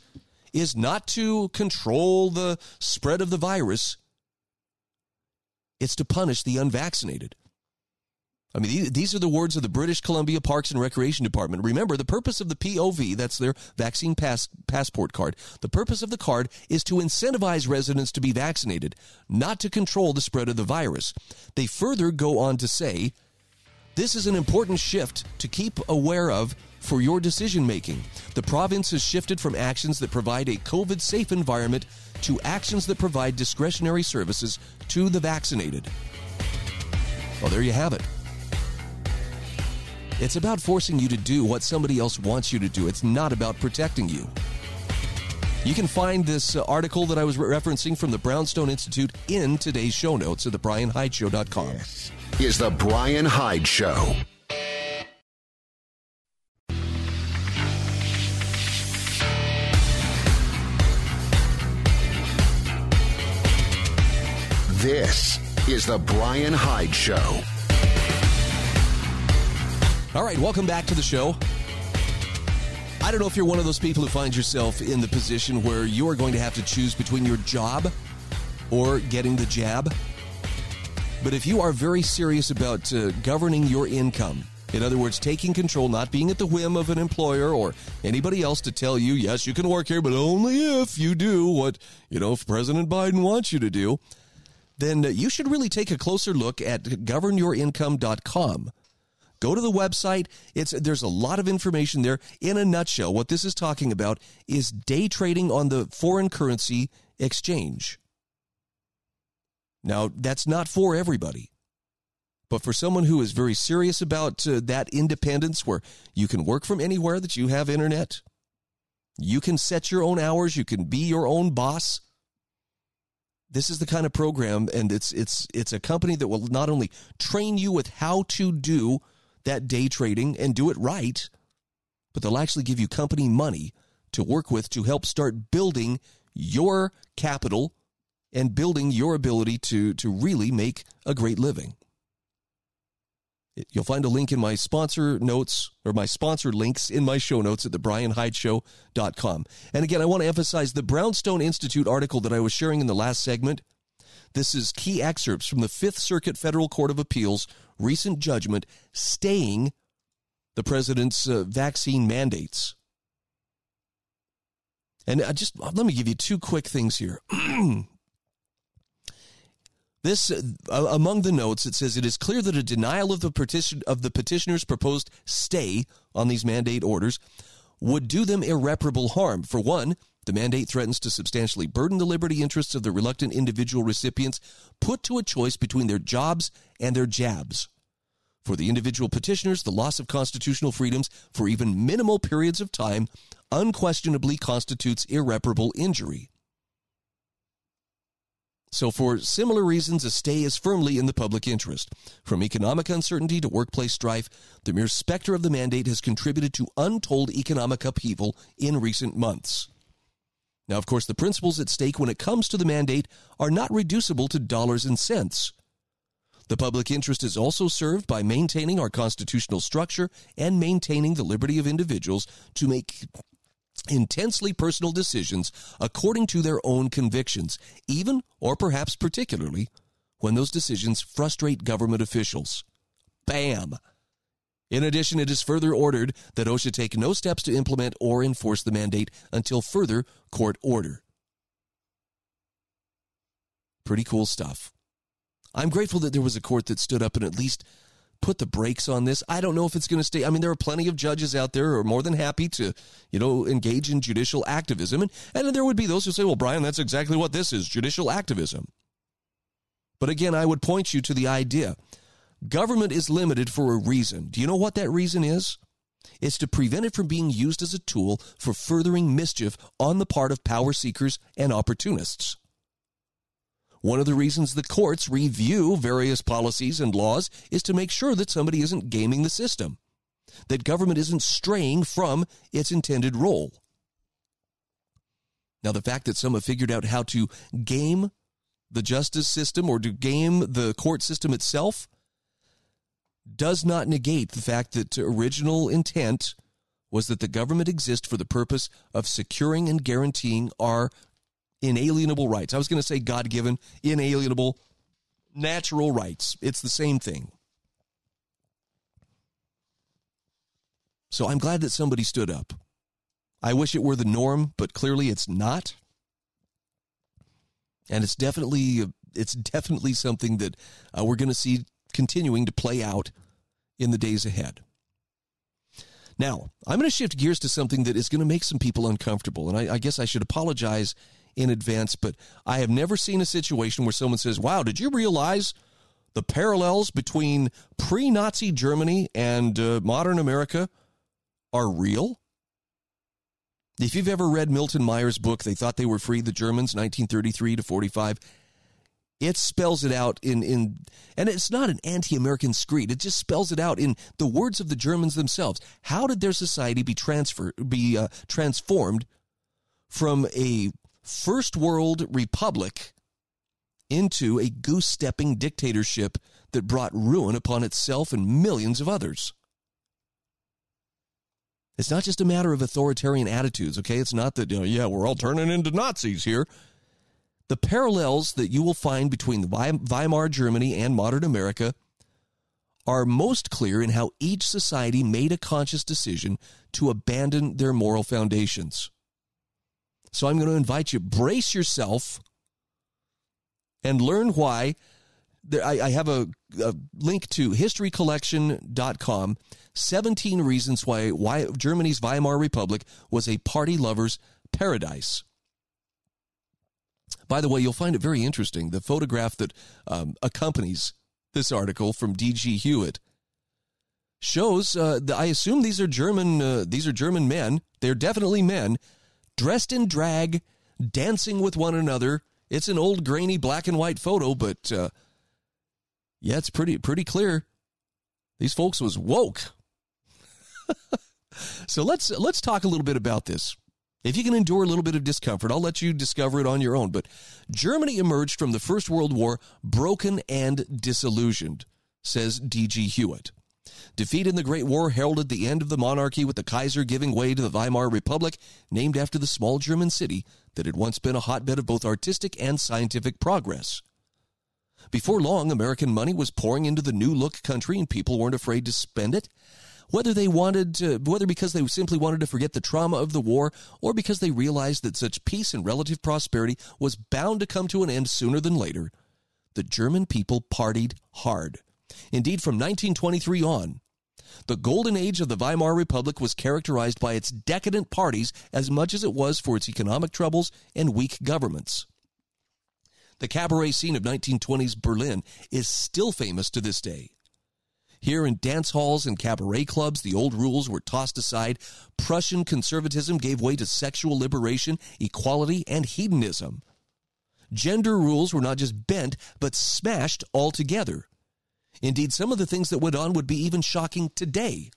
is not to control the spread of the virus, it's to punish the unvaccinated. I mean, these are the words of the British Columbia Parks and Recreation Department. Remember, the purpose of the POV, that's their vaccine pass, passport card, the purpose of the card is to incentivize residents to be vaccinated, not to control the spread of the virus. They further go on to say, this is an important shift to keep aware of for your decision making. The province has shifted from actions that provide a COVID safe environment to actions that provide discretionary services to the vaccinated. Well, there you have it. It's about forcing you to do what somebody else wants you to do. It's not about protecting you. You can find this uh, article that I was re- referencing from the Brownstone Institute in today's show notes at thebryanhydeshow.com. Is the Bryan Hyde Show. This is the Bryan Hyde Show. All right, welcome back to the show. I don't know if you're one of those people who finds yourself in the position where you are going to have to choose between your job or getting the jab. But if you are very serious about uh, governing your income, in other words, taking control, not being at the whim of an employer or anybody else to tell you, yes, you can work here, but only if you do what, you know, if President Biden wants you to do, then you should really take a closer look at governyourincome.com. Go to the website. It's there's a lot of information there. In a nutshell, what this is talking about is day trading on the foreign currency exchange. Now, that's not for everybody. But for someone who is very serious about uh, that independence where you can work from anywhere that you have internet, you can set your own hours, you can be your own boss. This is the kind of program and it's it's it's a company that will not only train you with how to do that day trading and do it right, but they'll actually give you company money to work with to help start building your capital and building your ability to, to really make a great living. You'll find a link in my sponsor notes or my sponsor links in my show notes at thebryanhydeshow.com. And again, I want to emphasize the Brownstone Institute article that I was sharing in the last segment. This is key excerpts from the Fifth Circuit Federal Court of Appeals recent judgment staying the president's uh, vaccine mandates. And I just let me give you two quick things here. This uh, among the notes it says it is clear that a denial of the petition of the petitioner's proposed stay on these mandate orders would do them irreparable harm. For one, the mandate threatens to substantially burden the liberty interests of the reluctant individual recipients put to a choice between their jobs and their jabs. For the individual petitioners, the loss of constitutional freedoms for even minimal periods of time unquestionably constitutes irreparable injury. So, for similar reasons, a stay is firmly in the public interest. From economic uncertainty to workplace strife, the mere specter of the mandate has contributed to untold economic upheaval in recent months. Now, of course, the principles at stake when it comes to the mandate are not reducible to dollars and cents. The public interest is also served by maintaining our constitutional structure and maintaining the liberty of individuals to make intensely personal decisions according to their own convictions, even or perhaps particularly when those decisions frustrate government officials. Bam! In addition, it is further ordered that OSHA take no steps to implement or enforce the mandate until further court order. Pretty cool stuff. I'm grateful that there was a court that stood up and at least put the brakes on this. I don't know if it's going to stay. I mean, there are plenty of judges out there who are more than happy to, you know, engage in judicial activism. And, and there would be those who say, well, Bryan, that's exactly what this is judicial activism. But again, I would point you to the idea government is limited for a reason. Do you know what that reason is? It's to prevent it from being used as a tool for furthering mischief on the part of power seekers and opportunists. One of the reasons the courts review various policies and laws is to make sure that somebody isn't gaming the system, that government isn't straying from its intended role. Now, the fact that some have figured out how to game the justice system or to game the court system itself does not negate the fact that original intent was that the government exist for the purpose of securing and guaranteeing our inalienable rights. I was going to say God given, inalienable, natural rights. It's the same thing. So I'm glad that somebody stood up. I wish it were the norm, but clearly it's not. And it's definitely it's definitely something that uh, we're going to see continuing to play out in the days ahead. Now, I'm going to shift gears to something that is going to make some people uncomfortable, and I, I guess I should apologize in advance, but I have never seen a situation where someone says, Wow, did you realize the parallels between pre Nazi Germany and uh, modern America are real? If you've ever read Milton Mayer's book, They Thought They Were Free, the Germans, 1933 to 45, it spells it out in, in and it's not an anti-American screed. It just spells it out in the words of the Germans themselves. How did their society be transfer be uh, transformed from a first world republic into a goose stepping dictatorship that brought ruin upon itself and millions of others. It's not just a matter of authoritarian attitudes, okay? It's not that, you know, yeah, we're all turning into Nazis here. The parallels that you will find between Weimar Germany and modern America are most clear in how each society made a conscious decision to abandon their moral foundations. So I'm going to invite you, brace yourself and learn why. I, have a, a link to historycollection.com 17 reasons why, why Germany's Weimar Republic was a party lover's paradise. By the way, you'll find it very interesting. The photograph that um, accompanies this article from D.G. Hewitt shows. Uh, the, I assume these are German. Uh, these are German men. They're definitely men, dressed in drag, dancing with one another. It's an old, grainy black and white photo, but uh, yeah, it's pretty pretty clear. These folks was woke. so let's let's talk a little bit about this. If you can endure a little bit of discomfort, I'll let you discover it on your own. But Germany emerged from the First World War broken and disillusioned, says D.G. Hewitt. Defeat in the Great War heralded the end of the monarchy with the Kaiser giving way to the Weimar Republic, named after the small German city that had once been a hotbed of both artistic and scientific progress. Before long, American money was pouring into the new look country and people weren't afraid to spend it whether they wanted to, whether because they simply wanted to forget the trauma of the war or because they realized that such peace and relative prosperity was bound to come to an end sooner than later, the German people partied hard. Indeed, from 1923 on, the golden age of the Weimar Republic was characterized by its decadent parties as much as it was for its economic troubles and weak governments. The cabaret scene of 1920s Berlin is still famous to this day. Here in dance halls and cabaret clubs, the old rules were tossed aside. Prussian conservatism gave way to sexual liberation, equality, and hedonism. Gender rules were not just bent, but smashed altogether. Indeed, some of the things that went on would be even shocking today.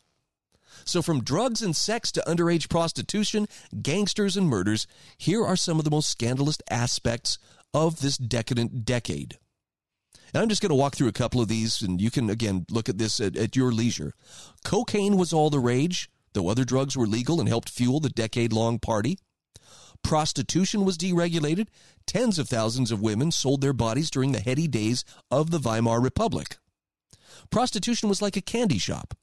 So, from drugs and sex to underage prostitution, gangsters, and murders, here are some of the most scandalous aspects of this decadent decade. And I'm just going to walk through a couple of these, and you can, again, look at this at, at your leisure. Cocaine was all the rage, though other drugs were legal and helped fuel the decade long party. Prostitution was deregulated. Tens of thousands of women sold their bodies during the heady days of the Weimar Republic. Prostitution was like a candy shop.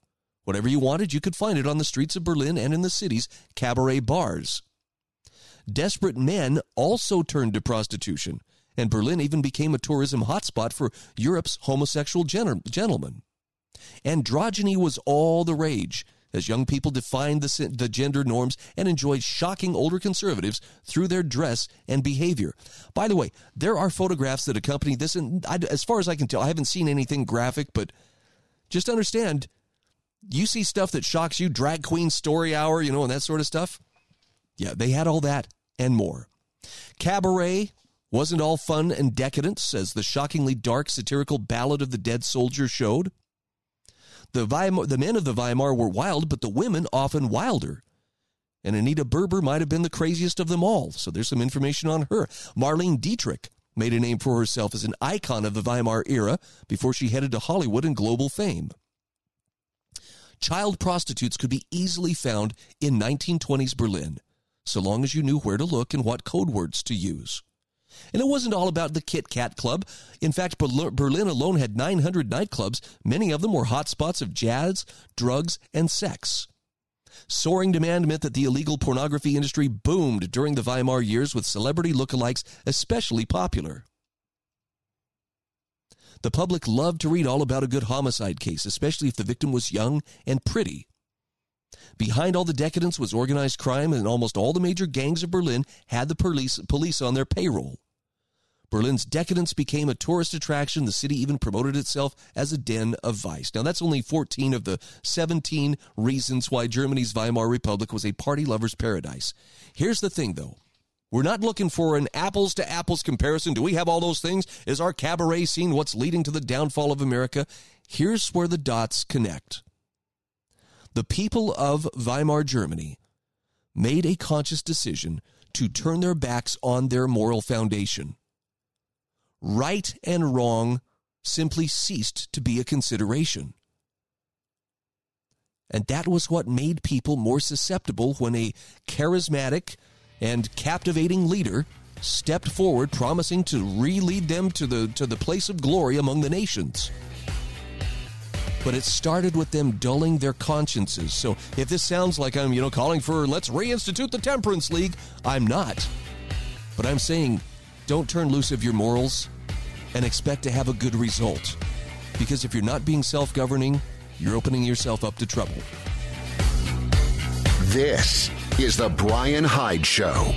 Whatever you wanted, you could find it on the streets of Berlin and in the city's cabaret bars. Desperate men also turned to prostitution and Berlin even became a tourism hotspot for Europe's homosexual gentlemen. Androgyny was all the rage as young people defined the, the gender norms and enjoyed shocking older conservatives through their dress and behavior. By the way, there are photographs that accompany this, and I, as far as I can tell, I haven't seen anything graphic, but just understand you see stuff that shocks you, drag queen story hour, you know, and that sort of stuff. Yeah, they had all that and more. Cabaret, wasn't all fun and decadence, as the shockingly dark satirical Ballad of the Dead Soldier showed. The, Weimar, the men of the Weimar were wild, but the women often wilder. And Anita Berber might have been the craziest of them all, so there's some information on her. Marlene Dietrich made a name for herself as an icon of the Weimar era before she headed to Hollywood and global fame. Child prostitutes could be easily found in 1920s Berlin, so long as you knew where to look and what code words to use. And it wasn't all about the Kit Kat Club. In fact, Berlin alone had 900 nightclubs. Many of them were hotspots of jazz, drugs, and sex. Soaring demand meant that the illegal pornography industry boomed during the Weimar years, with celebrity lookalikes especially popular. The public loved to read all about a good homicide case, especially if the victim was young and pretty. Behind all the decadence was organized crime, and almost all the major gangs of Berlin had the police, police on their payroll. Berlin's decadence became a tourist attraction. The city even promoted itself as a den of vice. Now, that's only 14 of the 17 reasons why Germany's Weimar Republic was a party lover's paradise. Here's the thing, though. We're not looking for an apples to apples comparison. Do we have all those things? Is our cabaret scene what's leading to the downfall of America? Here's where the dots connect. The people of Weimar Germany made a conscious decision to turn their backs on their moral foundation right and wrong simply ceased to be a consideration. And that was what made people more susceptible when a charismatic and captivating leader stepped forward promising to re-lead them to the to the place of glory among the nations. But it started with them dulling their consciences. So if this sounds like I'm, you know, calling for let's reinstitute the temperance league, I'm not. But I'm saying don't turn loose of your morals and expect to have a good result. Because if you're not being self-governing, you're opening yourself up to trouble. This is the Bryan Hyde Show.